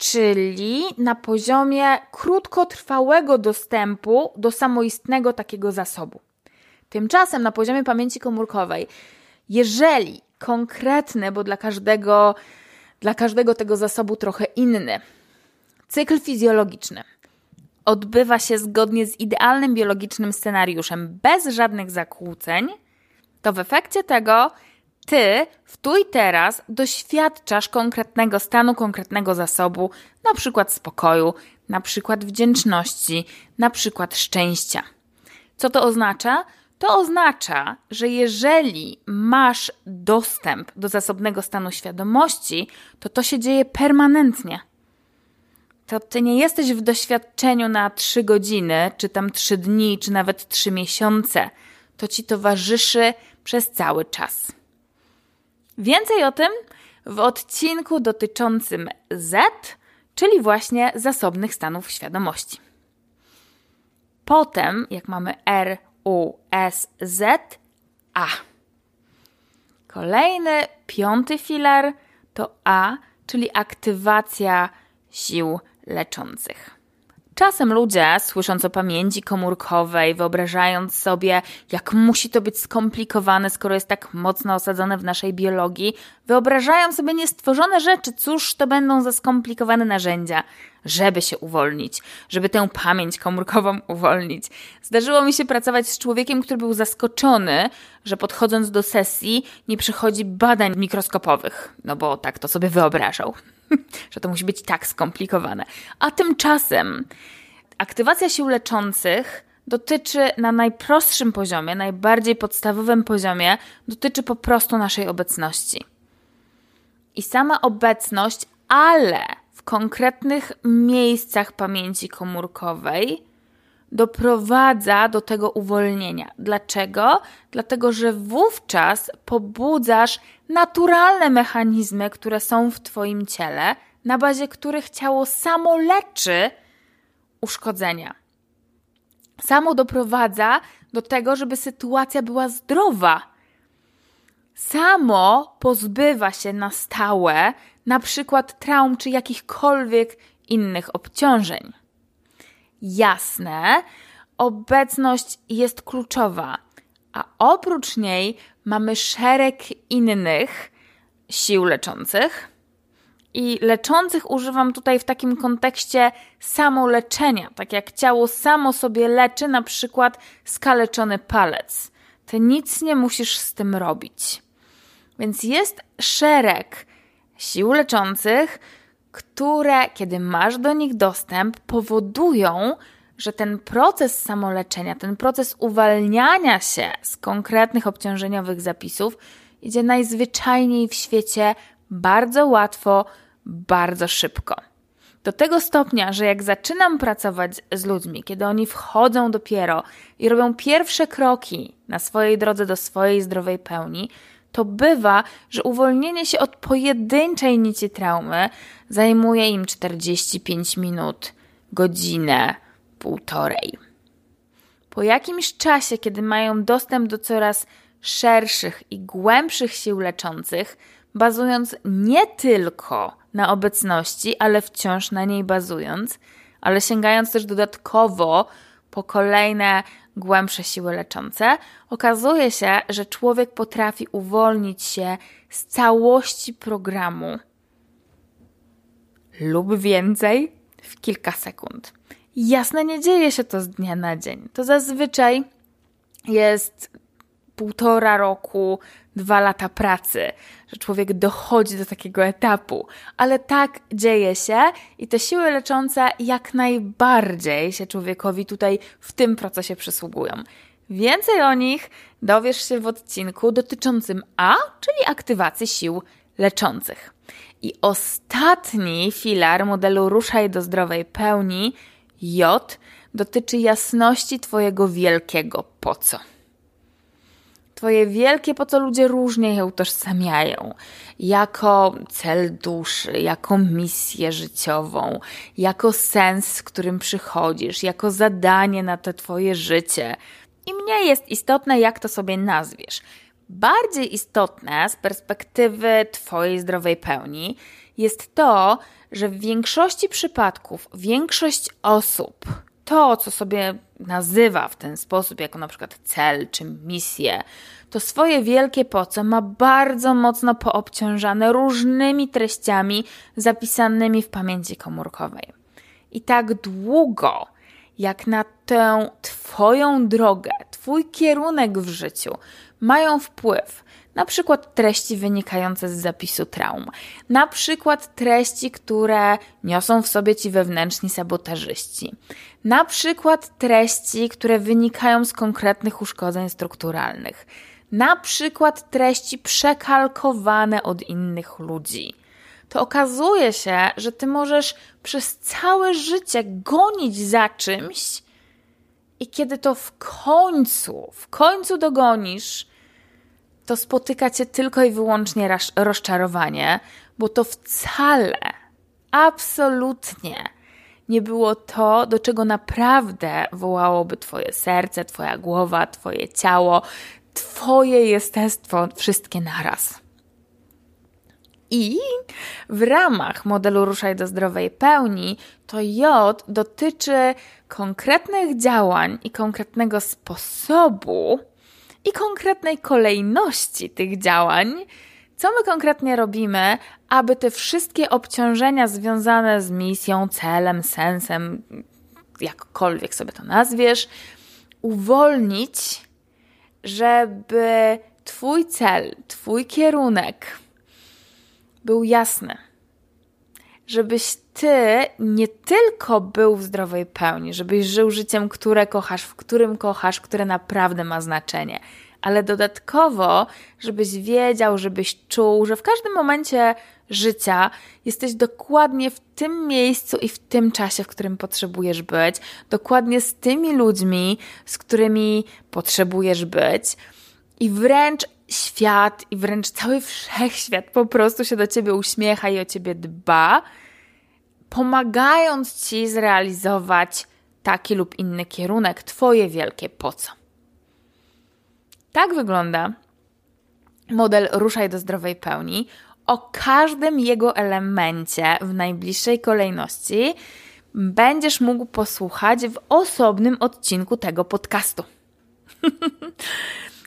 czyli na poziomie krótkotrwałego dostępu do samoistnego takiego zasobu. Tymczasem na poziomie pamięci komórkowej, jeżeli konkretny, bo dla każdego, dla każdego tego zasobu trochę inny, cykl fizjologiczny odbywa się zgodnie z idealnym biologicznym scenariuszem, bez żadnych zakłóceń, to w efekcie tego ty w tu i teraz doświadczasz konkretnego stanu, konkretnego zasobu, na przykład spokoju, na przykład wdzięczności, na przykład szczęścia. Co to oznacza? To oznacza, że jeżeli masz dostęp do zasobnego stanu świadomości, to to się dzieje permanentnie. To ty nie jesteś w doświadczeniu na trzy godziny, czy tam trzy dni, czy nawet trzy miesiące. To ci towarzyszy przez cały czas. Więcej o tym w odcinku dotyczącym Z, czyli właśnie zasobnych stanów świadomości. Potem, jak mamy R, U, S, Z, A. Kolejny, piąty filar to A, czyli aktywacja sił leczących. Czasem ludzie, słysząc o pamięci komórkowej, wyobrażając sobie, jak musi to być skomplikowane, skoro jest tak mocno osadzone w naszej biologii, wyobrażają sobie niestworzone rzeczy. Cóż to będą za skomplikowane narzędzia, żeby się uwolnić, żeby tę pamięć komórkową uwolnić. Zdarzyło mi się pracować z człowiekiem, który był zaskoczony, że podchodząc do sesji nie przychodzi badań mikroskopowych, no bo tak to sobie wyobrażał. że to musi być tak skomplikowane. A tymczasem aktywacja sił leczących dotyczy na najprostszym poziomie, najbardziej podstawowym poziomie, dotyczy po prostu naszej obecności. I sama obecność, ale w konkretnych miejscach pamięci komórkowej doprowadza do tego uwolnienia. Dlaczego? Dlatego, że wówczas pobudzasz naturalne mechanizmy, które są w Twoim ciele, na bazie których ciało samo leczy uszkodzenia. Samo doprowadza do tego, żeby sytuacja była zdrowa. Samo pozbywa się na stałe na przykład traum czy jakichkolwiek innych obciążeń jasne, obecność jest kluczowa, a oprócz niej mamy szereg innych sił leczących. I leczących używam tutaj w takim kontekście samoleczenia, tak jak ciało samo sobie leczy, na przykład skaleczony palec. Ty nic nie musisz z tym robić. Więc jest szereg sił leczących, które, kiedy masz do nich dostęp, powodują, że ten proces samoleczenia, ten proces uwalniania się z konkretnych obciążeniowych zapisów idzie najzwyczajniej w świecie bardzo łatwo, bardzo szybko. Do tego stopnia, że jak zaczynam pracować z ludźmi, kiedy oni wchodzą dopiero i robią pierwsze kroki na swojej drodze do swojej zdrowej pełni, to bywa, że uwolnienie się od pojedynczej nici traumy zajmuje im 45 minut, godzinę, półtorej. Po jakimś czasie, kiedy mają dostęp do coraz szerszych i głębszych sił leczących, bazując nie tylko na obecności, ale wciąż na niej bazując, ale sięgając też dodatkowo po kolejne głębsze siły leczące, okazuje się, że człowiek potrafi uwolnić się z całości programu lub więcej w kilka sekund. Jasne, nie dzieje się to z dnia na dzień. To zazwyczaj jest półtora roku, dwa lata pracy, że człowiek dochodzi do takiego etapu, ale tak dzieje się i te siły leczące jak najbardziej się człowiekowi tutaj w tym procesie przysługują. Więcej o nich dowiesz się w odcinku dotyczącym A, czyli aktywacji sił leczących. I ostatni filar modelu Ruszaj do zdrowej pełni, J, dotyczy jasności Twojego wielkiego po co. Twoje wielkie po co ludzie różnie je utożsamiają. Jako cel duszy, jako misję życiową, jako sens, z którym przychodzisz, jako zadanie na to Twoje życie. I mnie jest istotne, jak to sobie nazwiesz. Bardziej istotne z perspektywy Twojej zdrowej pełni jest to, że w większości przypadków większość osób to, co sobie nazywa w ten sposób, jako na przykład cel czy misję, to swoje wielkie poce ma bardzo mocno poobciążane różnymi treściami zapisanymi w pamięci komórkowej. I tak długo, jak na tę Twoją drogę, Twój kierunek w życiu mają wpływ na przykład treści wynikające z zapisu traum, na przykład treści, które niosą w sobie ci wewnętrzni sabotażyści, na przykład treści, które wynikają z konkretnych uszkodzeń strukturalnych, na przykład treści przekalkowane od innych ludzi. To okazuje się, że ty możesz przez całe życie gonić za czymś, i kiedy to w końcu, w końcu dogonisz, to spotyka cię tylko i wyłącznie rozczarowanie, bo to wcale, absolutnie nie było to, do czego naprawdę wołałoby Twoje serce, Twoja głowa, Twoje ciało, Twoje jestestwo, wszystkie naraz. I w ramach modelu Ruszaj do zdrowej pełni to J dotyczy konkretnych działań i konkretnego sposobu i konkretnej kolejności tych działań, co my konkretnie robimy, aby te wszystkie obciążenia związane z misją, celem, sensem, jakkolwiek sobie to nazwiesz, uwolnić, żeby Twój cel, Twój kierunek był jasny. Żebyś Ty nie tylko był w zdrowej pełni, żebyś żył życiem, które kochasz, w którym kochasz, które naprawdę ma znaczenie, ale dodatkowo, żebyś wiedział, żebyś czuł, że w każdym momencie życia jesteś dokładnie w tym miejscu i w tym czasie, w którym potrzebujesz być, dokładnie z tymi ludźmi, z którymi potrzebujesz być i wręcz świat i wręcz cały wszechświat po prostu się do ciebie uśmiecha i o ciebie dba, pomagając ci zrealizować taki lub inny kierunek, twoje wielkie po co. Tak wygląda model Ruszaj do zdrowej pełni. O każdym jego elemencie w najbliższej kolejności będziesz mógł posłuchać w osobnym odcinku tego podcastu.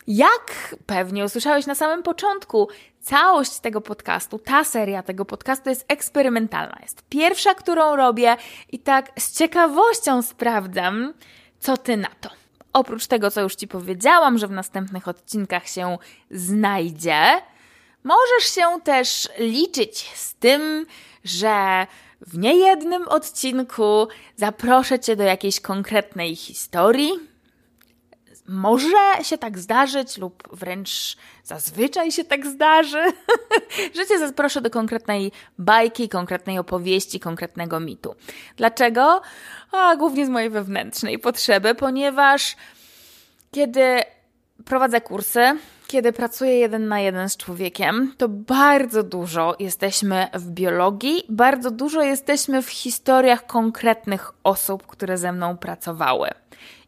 Jak pewnie usłyszałeś na samym początku, całość tego podcastu, ta seria tego podcastu jest eksperymentalna. Jest pierwsza, którą robię i tak z ciekawością sprawdzam, co ty na to. Oprócz tego, co już ci powiedziałam, że w następnych odcinkach się znajdzie, możesz się też liczyć z tym, że w niejednym odcinku zaproszę cię do jakiejś konkretnej historii, może się tak zdarzyć, lub wręcz zazwyczaj się tak zdarzy, że cię zaproszę do konkretnej bajki, konkretnej opowieści, konkretnego mitu. Dlaczego? A, głównie z mojej wewnętrznej potrzeby, ponieważ kiedy prowadzę kursy, kiedy pracuję jeden na jeden z człowiekiem, to bardzo dużo jesteśmy w biologii, bardzo dużo jesteśmy w historiach konkretnych osób, które ze mną pracowały.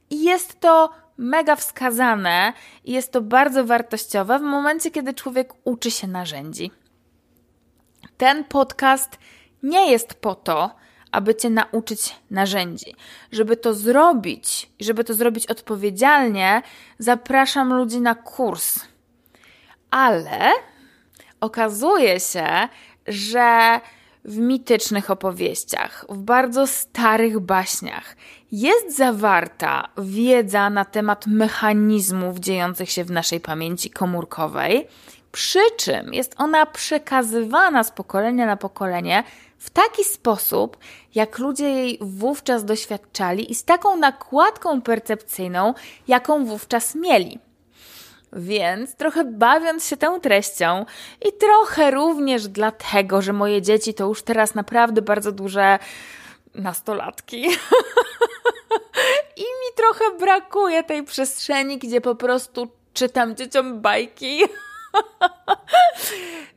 I jest to mega wskazane i jest to bardzo wartościowe w momencie, kiedy człowiek uczy się narzędzi. Ten podcast nie jest po to, aby cię nauczyć narzędzi. Żeby to zrobić, żeby to zrobić odpowiedzialnie, zapraszam ludzi na kurs. Ale okazuje się, że w mitycznych opowieściach, w bardzo starych baśniach jest zawarta wiedza na temat mechanizmów dziejących się w naszej pamięci komórkowej, Przy czym jest ona przekazywana z pokolenia na pokolenie w taki sposób, jak ludzie jej wówczas doświadczali i z taką nakładką percepcyjną, jaką wówczas mieli. Więc trochę bawiąc się tą treścią i trochę również dlatego, że moje dzieci to już teraz naprawdę bardzo duże nastolatki. I mi trochę brakuje tej przestrzeni, gdzie po prostu czytam dzieciom bajki.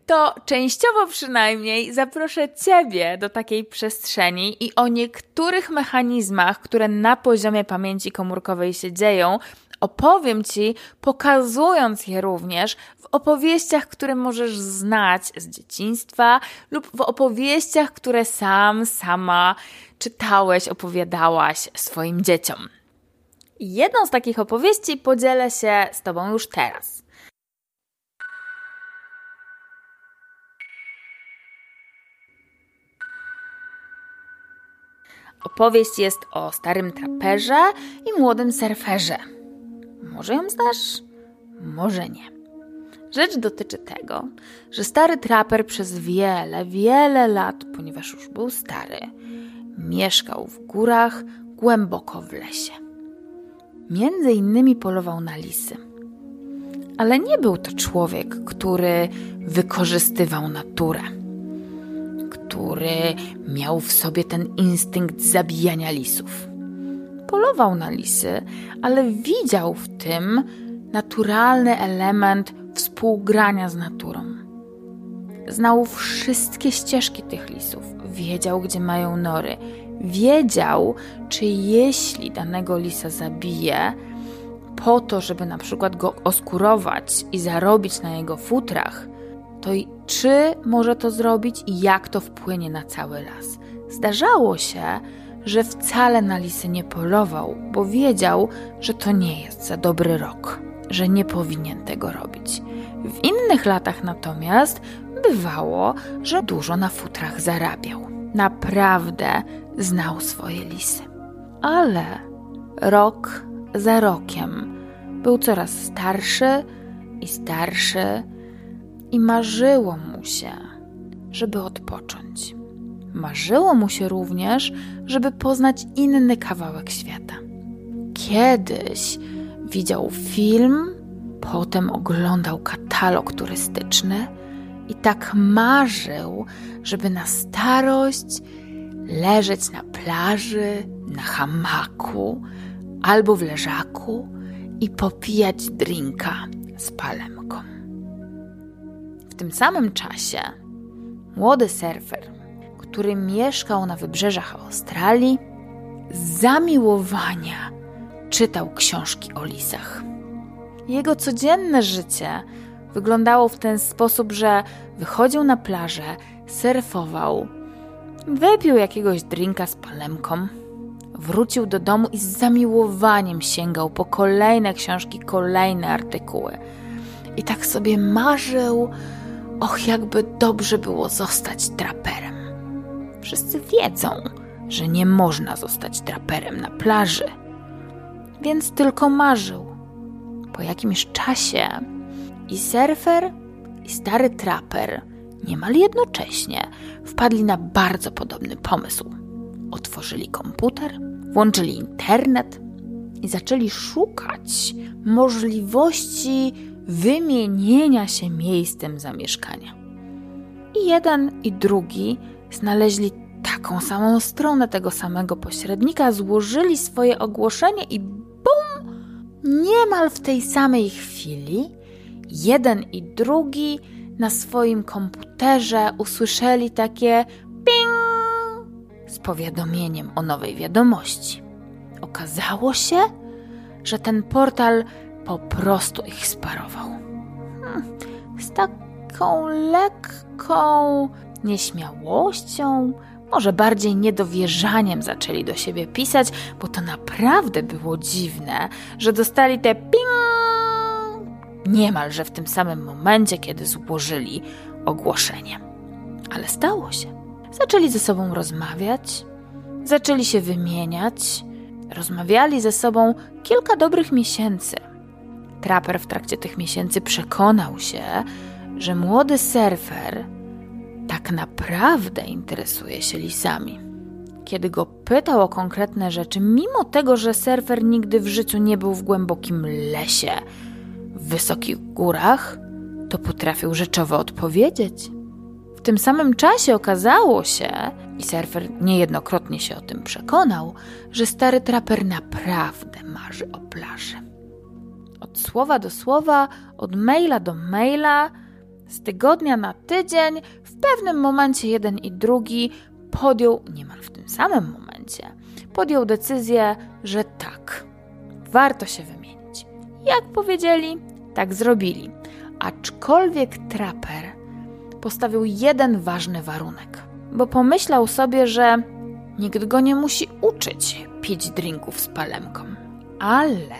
to częściowo przynajmniej zaproszę Ciebie do takiej przestrzeni i o niektórych mechanizmach, które na poziomie pamięci komórkowej się dzieją, opowiem Ci, pokazując je również opowieściach, które możesz znać z dzieciństwa lub w opowieściach, które sam, sama czytałeś, opowiadałaś swoim dzieciom. Jedną z takich opowieści podzielę się z Tobą już teraz. Opowieść jest o starym traperze i młodym surferze. Może ją znasz? Może nie. Rzecz dotyczy tego, że stary traper przez wiele, wiele lat, ponieważ już był stary, mieszkał w górach głęboko w lesie. Między innymi polował na lisy. Ale nie był to człowiek, który wykorzystywał naturę który miał w sobie ten instynkt zabijania lisów. Polował na lisy, ale widział w tym naturalny element współgrania z naturą. Znał wszystkie ścieżki tych lisów, wiedział, gdzie mają nory, wiedział, czy jeśli danego lisa zabije, po to, żeby na przykład go oskurować i zarobić na jego futrach, to i czy może to zrobić i jak to wpłynie na cały las. Zdarzało się, że wcale na lisy nie polował, bo wiedział, że to nie jest za dobry rok, że nie powinien tego robić. W innych latach natomiast bywało, że dużo na futrach zarabiał. Naprawdę znał swoje lisy. Ale rok za rokiem był coraz starszy i starszy i marzyło mu się, żeby odpocząć. Marzyło mu się również, żeby poznać inny kawałek świata. Kiedyś widział film, potem oglądał katalog turystyczny i tak marzył, żeby na starość leżeć na plaży, na hamaku albo w leżaku i popijać drinka z palemką. Tym samym czasie młody surfer, który mieszkał na wybrzeżach Australii, zamiłowania czytał książki o lisach. Jego codzienne życie wyglądało w ten sposób, że wychodził na plażę, surfował, wypił jakiegoś drinka z palemką, wrócił do domu i z zamiłowaniem sięgał po kolejne książki, kolejne artykuły. I tak sobie marzył Och, jakby dobrze było zostać traperem. Wszyscy wiedzą, że nie można zostać traperem na plaży, więc tylko marzył. Po jakimś czasie i surfer, i stary traper niemal jednocześnie wpadli na bardzo podobny pomysł. Otworzyli komputer, włączyli internet i zaczęli szukać możliwości wymienienia się miejscem zamieszkania. I jeden i drugi znaleźli taką samą stronę tego samego pośrednika, złożyli swoje ogłoszenie i bum! Niemal w tej samej chwili jeden i drugi na swoim komputerze usłyszeli takie ping z powiadomieniem o nowej wiadomości. Okazało się, że ten portal po prostu ich sparował. Hmm, z taką lekką nieśmiałością, może bardziej niedowierzaniem zaczęli do siebie pisać, bo to naprawdę było dziwne, że dostali te ping niemalże w tym samym momencie, kiedy złożyli ogłoszenie. Ale stało się. Zaczęli ze sobą rozmawiać, zaczęli się wymieniać, rozmawiali ze sobą kilka dobrych miesięcy. Trapper w trakcie tych miesięcy przekonał się, że młody surfer tak naprawdę interesuje się lisami. Kiedy go pytał o konkretne rzeczy, mimo tego, że surfer nigdy w życiu nie był w głębokim lesie, w wysokich górach, to potrafił rzeczowo odpowiedzieć. W tym samym czasie okazało się, i surfer niejednokrotnie się o tym przekonał, że stary traper naprawdę marzy o plaży. Od słowa do słowa, od maila do maila, z tygodnia na tydzień, w pewnym momencie jeden i drugi podjął, niemal w tym samym momencie, podjął decyzję, że tak, warto się wymienić. Jak powiedzieli, tak zrobili. Aczkolwiek traper postawił jeden ważny warunek, bo pomyślał sobie, że nikt go nie musi uczyć pić drinków z palemką. Ale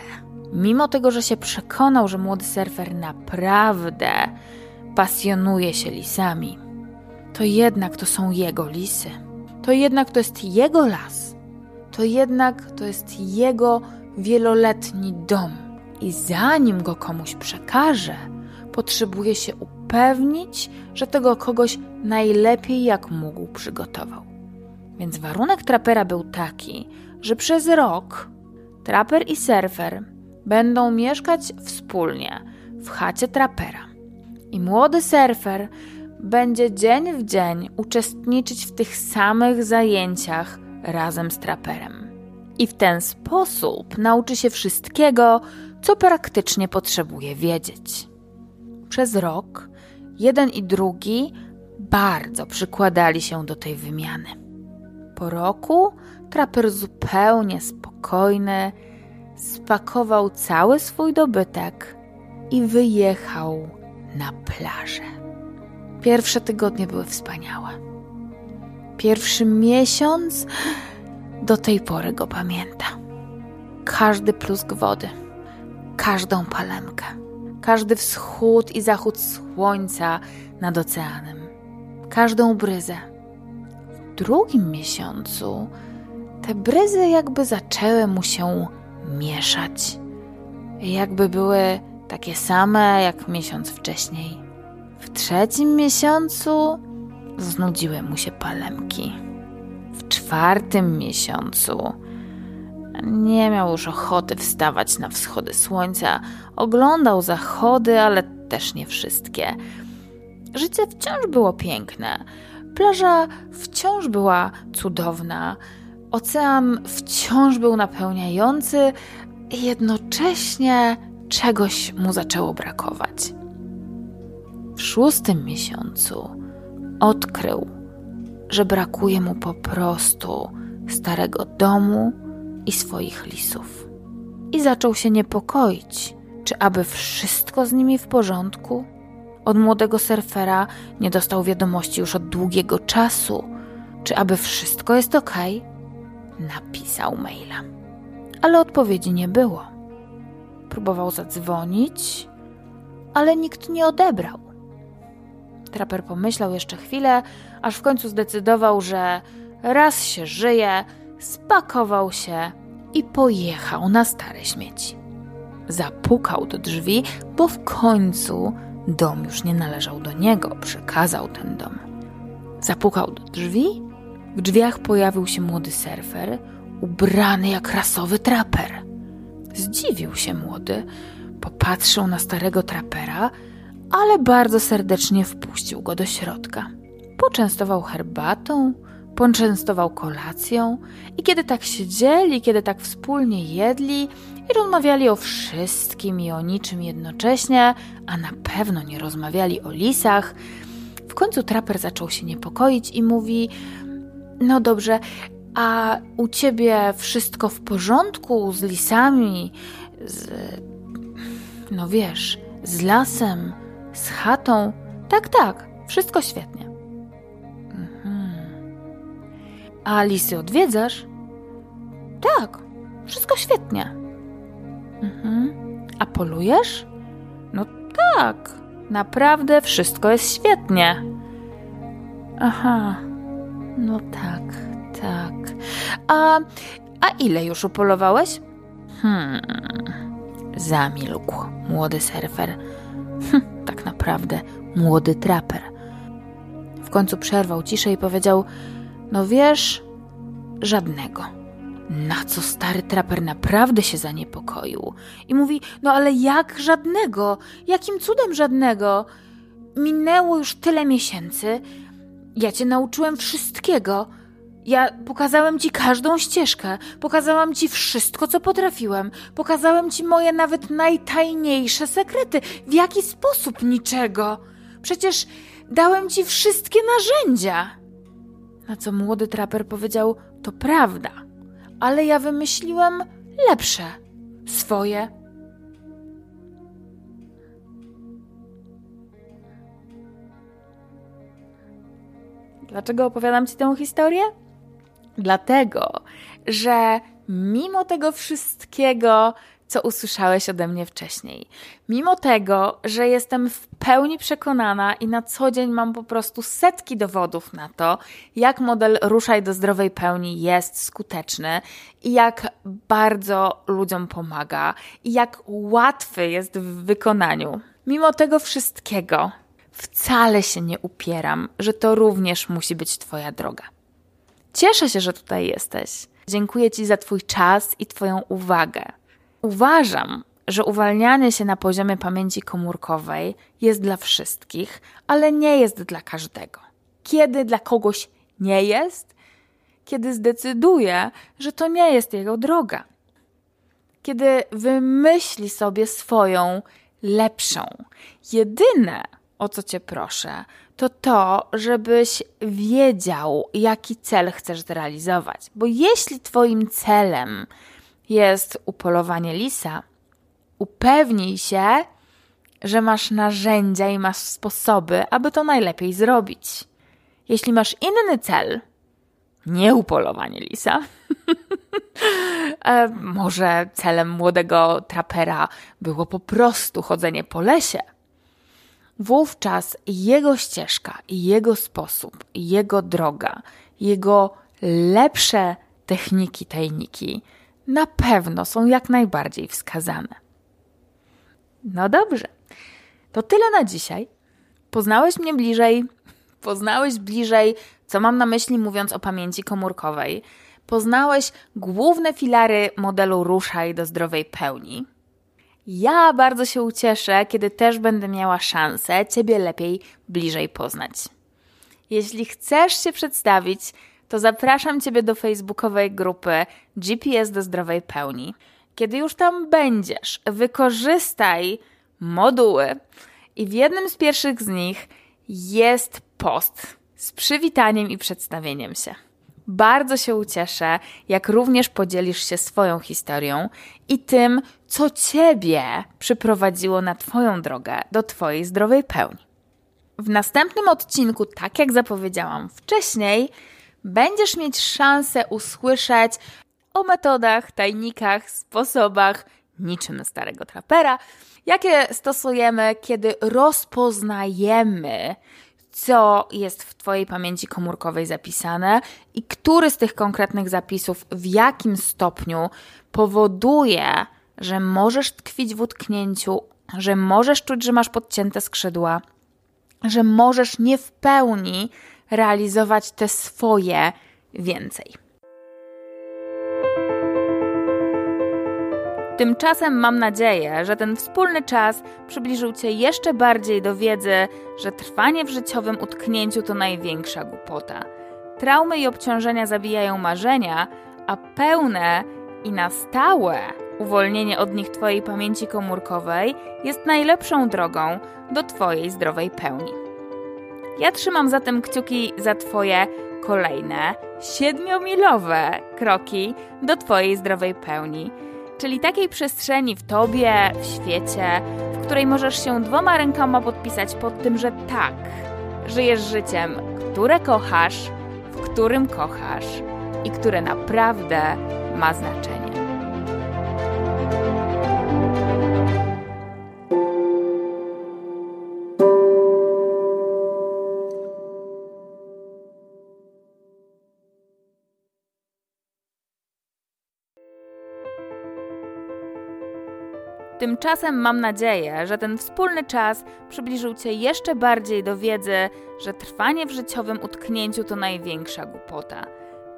mimo tego, że się przekonał, że młody surfer naprawdę pasjonuje się lisami, to jednak to są jego lisy. To jednak to jest jego las. To jednak to jest jego wieloletni dom. I zanim go komuś przekaże, potrzebuje się upewnić, że tego kogoś najlepiej jak mógł przygotował. Więc warunek trapera był taki, że przez rok traper i surfer będą mieszkać wspólnie w chacie trapera. I młody surfer będzie dzień w dzień uczestniczyć w tych samych zajęciach razem z traperem. I w ten sposób nauczy się wszystkiego, co praktycznie potrzebuje wiedzieć. Przez rok jeden i drugi bardzo przykładali się do tej wymiany. Po roku traper zupełnie spokojny spakował cały swój dobytek i wyjechał na plażę. Pierwsze tygodnie były wspaniałe. Pierwszy miesiąc do tej pory go pamięta. Każdy plusk wody, każdą palemkę, każdy wschód i zachód słońca nad oceanem, każdą bryzę. W drugim miesiącu te bryzy jakby zaczęły mu się mieszać, jakby były takie same jak miesiąc wcześniej. Trzecim miesiącu znudziły mu się palemki. W czwartym miesiącu nie miał już ochoty wstawać na wschody słońca. Oglądał zachody, ale też nie wszystkie. Życie wciąż było piękne. Plaża wciąż była cudowna. Ocean wciąż był napełniający, jednocześnie czegoś mu zaczęło brakować. W szóstym miesiącu odkrył, że brakuje mu po prostu starego domu i swoich lisów. I zaczął się niepokoić, czy aby wszystko z nimi w porządku. Od młodego surfera nie dostał wiadomości już od długiego czasu, czy aby wszystko jest ok. Napisał maila, ale odpowiedzi nie było. Próbował zadzwonić, ale nikt nie odebrał. Traper pomyślał jeszcze chwilę, aż w końcu zdecydował, że raz się żyje, spakował się i pojechał na stare śmieci. Zapukał do drzwi, bo w końcu dom już nie należał do niego, przekazał ten dom. Zapukał do drzwi, w drzwiach pojawił się młody surfer, ubrany jak rasowy traper. Zdziwił się młody, popatrzył na starego trapera, ale bardzo serdecznie wpuścił go do środka. Poczęstował herbatą, poczęstował kolacją i kiedy tak siedzieli, kiedy tak wspólnie jedli i rozmawiali o wszystkim i o niczym jednocześnie, a na pewno nie rozmawiali o lisach, w końcu traper zaczął się niepokoić i mówi: No dobrze, a u ciebie wszystko w porządku z lisami, z. No wiesz, z lasem, z chatą? Tak, tak, wszystko świetnie. Mhm. A lisy odwiedzasz? Tak, wszystko świetnie. Mhm. A polujesz? No tak, naprawdę wszystko jest świetnie. Aha, no tak, tak. A, a ile już upolowałeś? Hmm. Zamilkł młody surfer. Hm, tak naprawdę młody traper. W końcu przerwał ciszę i powiedział: No wiesz, żadnego. Na co stary traper naprawdę się zaniepokoił i mówi: No ale jak żadnego? Jakim cudem żadnego? Minęło już tyle miesięcy. Ja cię nauczyłem wszystkiego. Ja pokazałem ci każdą ścieżkę, pokazałam ci wszystko, co potrafiłem, pokazałem ci moje nawet najtajniejsze sekrety. W jaki sposób niczego? Przecież dałem ci wszystkie narzędzia. Na co młody traper powiedział: To prawda, ale ja wymyśliłem lepsze, swoje. Dlaczego opowiadam ci tę historię? Dlatego, że mimo tego wszystkiego, co usłyszałeś ode mnie wcześniej, mimo tego, że jestem w pełni przekonana i na co dzień mam po prostu setki dowodów na to, jak model Ruszaj do zdrowej pełni jest skuteczny i jak bardzo ludziom pomaga i jak łatwy jest w wykonaniu. Mimo tego wszystkiego, wcale się nie upieram, że to również musi być Twoja droga. Cieszę się, że tutaj jesteś. Dziękuję Ci za Twój czas i Twoją uwagę. Uważam, że uwalnianie się na poziomie pamięci komórkowej jest dla wszystkich, ale nie jest dla każdego. Kiedy dla kogoś nie jest? Kiedy zdecyduje, że to nie jest jego droga. Kiedy wymyśli sobie swoją lepszą. Jedyne, o co Cię proszę, to to, żebyś wiedział, jaki cel chcesz zrealizować. Bo jeśli Twoim celem jest upolowanie lisa, upewnij się, że masz narzędzia i masz sposoby, aby to najlepiej zrobić. Jeśli masz inny cel, nie upolowanie lisa, e, może celem młodego trapera było po prostu chodzenie po lesie wówczas jego ścieżka, jego sposób, jego droga, jego lepsze techniki, tajniki na pewno są jak najbardziej wskazane. No dobrze, to tyle na dzisiaj. Poznałeś mnie bliżej, poznałeś bliżej, co mam na myśli mówiąc o pamięci komórkowej. Poznałeś główne filary modelu Ruszaj do zdrowej pełni ja bardzo się ucieszę, kiedy też będę miała szansę Ciebie lepiej bliżej poznać. Jeśli chcesz się przedstawić, to zapraszam Ciebie do facebookowej grupy GPS do zdrowej pełni. Kiedy już tam będziesz, wykorzystaj moduły i w jednym z pierwszych z nich jest post z przywitaniem i przedstawieniem się. Bardzo się ucieszę, jak również podzielisz się swoją historią i tym, co Ciebie przyprowadziło na Twoją drogę do Twojej zdrowej pełni. W następnym odcinku, tak jak zapowiedziałam wcześniej, będziesz mieć szansę usłyszeć o metodach, tajnikach, sposobach, niczym starego trapera, jakie stosujemy, kiedy rozpoznajemy co jest w Twojej pamięci komórkowej zapisane i który z tych konkretnych zapisów w jakim stopniu powoduje, że możesz tkwić w utknięciu, że możesz czuć, że masz podcięte skrzydła, że możesz nie w pełni realizować te swoje więcej. Tymczasem mam nadzieję, że ten wspólny czas przybliżył Cię jeszcze bardziej do wiedzy, że trwanie w życiowym utknięciu to największa głupota. Traumy i obciążenia zabijają marzenia, a pełne i na stałe uwolnienie od nich Twojej pamięci komórkowej jest najlepszą drogą do Twojej zdrowej pełni. Ja trzymam zatem kciuki za Twoje kolejne siedmiomilowe kroki do Twojej zdrowej pełni czyli takiej przestrzeni w tobie, w świecie, w której możesz się dwoma rękoma podpisać pod tym, że tak, żyjesz życiem, które kochasz, w którym kochasz i które naprawdę ma znaczenie. Tymczasem mam nadzieję, że ten wspólny czas przybliżył Cię jeszcze bardziej do wiedzy, że trwanie w życiowym utknięciu to największa głupota.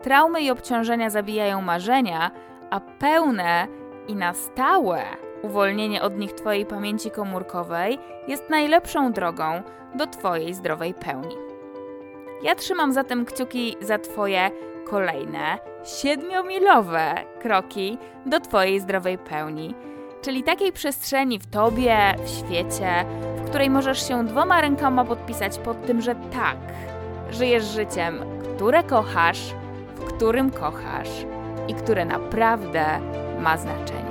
Traumy i obciążenia zabijają marzenia, a pełne i na stałe uwolnienie od nich Twojej pamięci komórkowej jest najlepszą drogą do Twojej zdrowej pełni. Ja trzymam zatem kciuki za Twoje kolejne siedmiomilowe kroki do Twojej zdrowej pełni, czyli takiej przestrzeni w tobie, w świecie, w której możesz się dwoma rękoma podpisać pod tym, że tak, żyjesz życiem, które kochasz, w którym kochasz i które naprawdę ma znaczenie.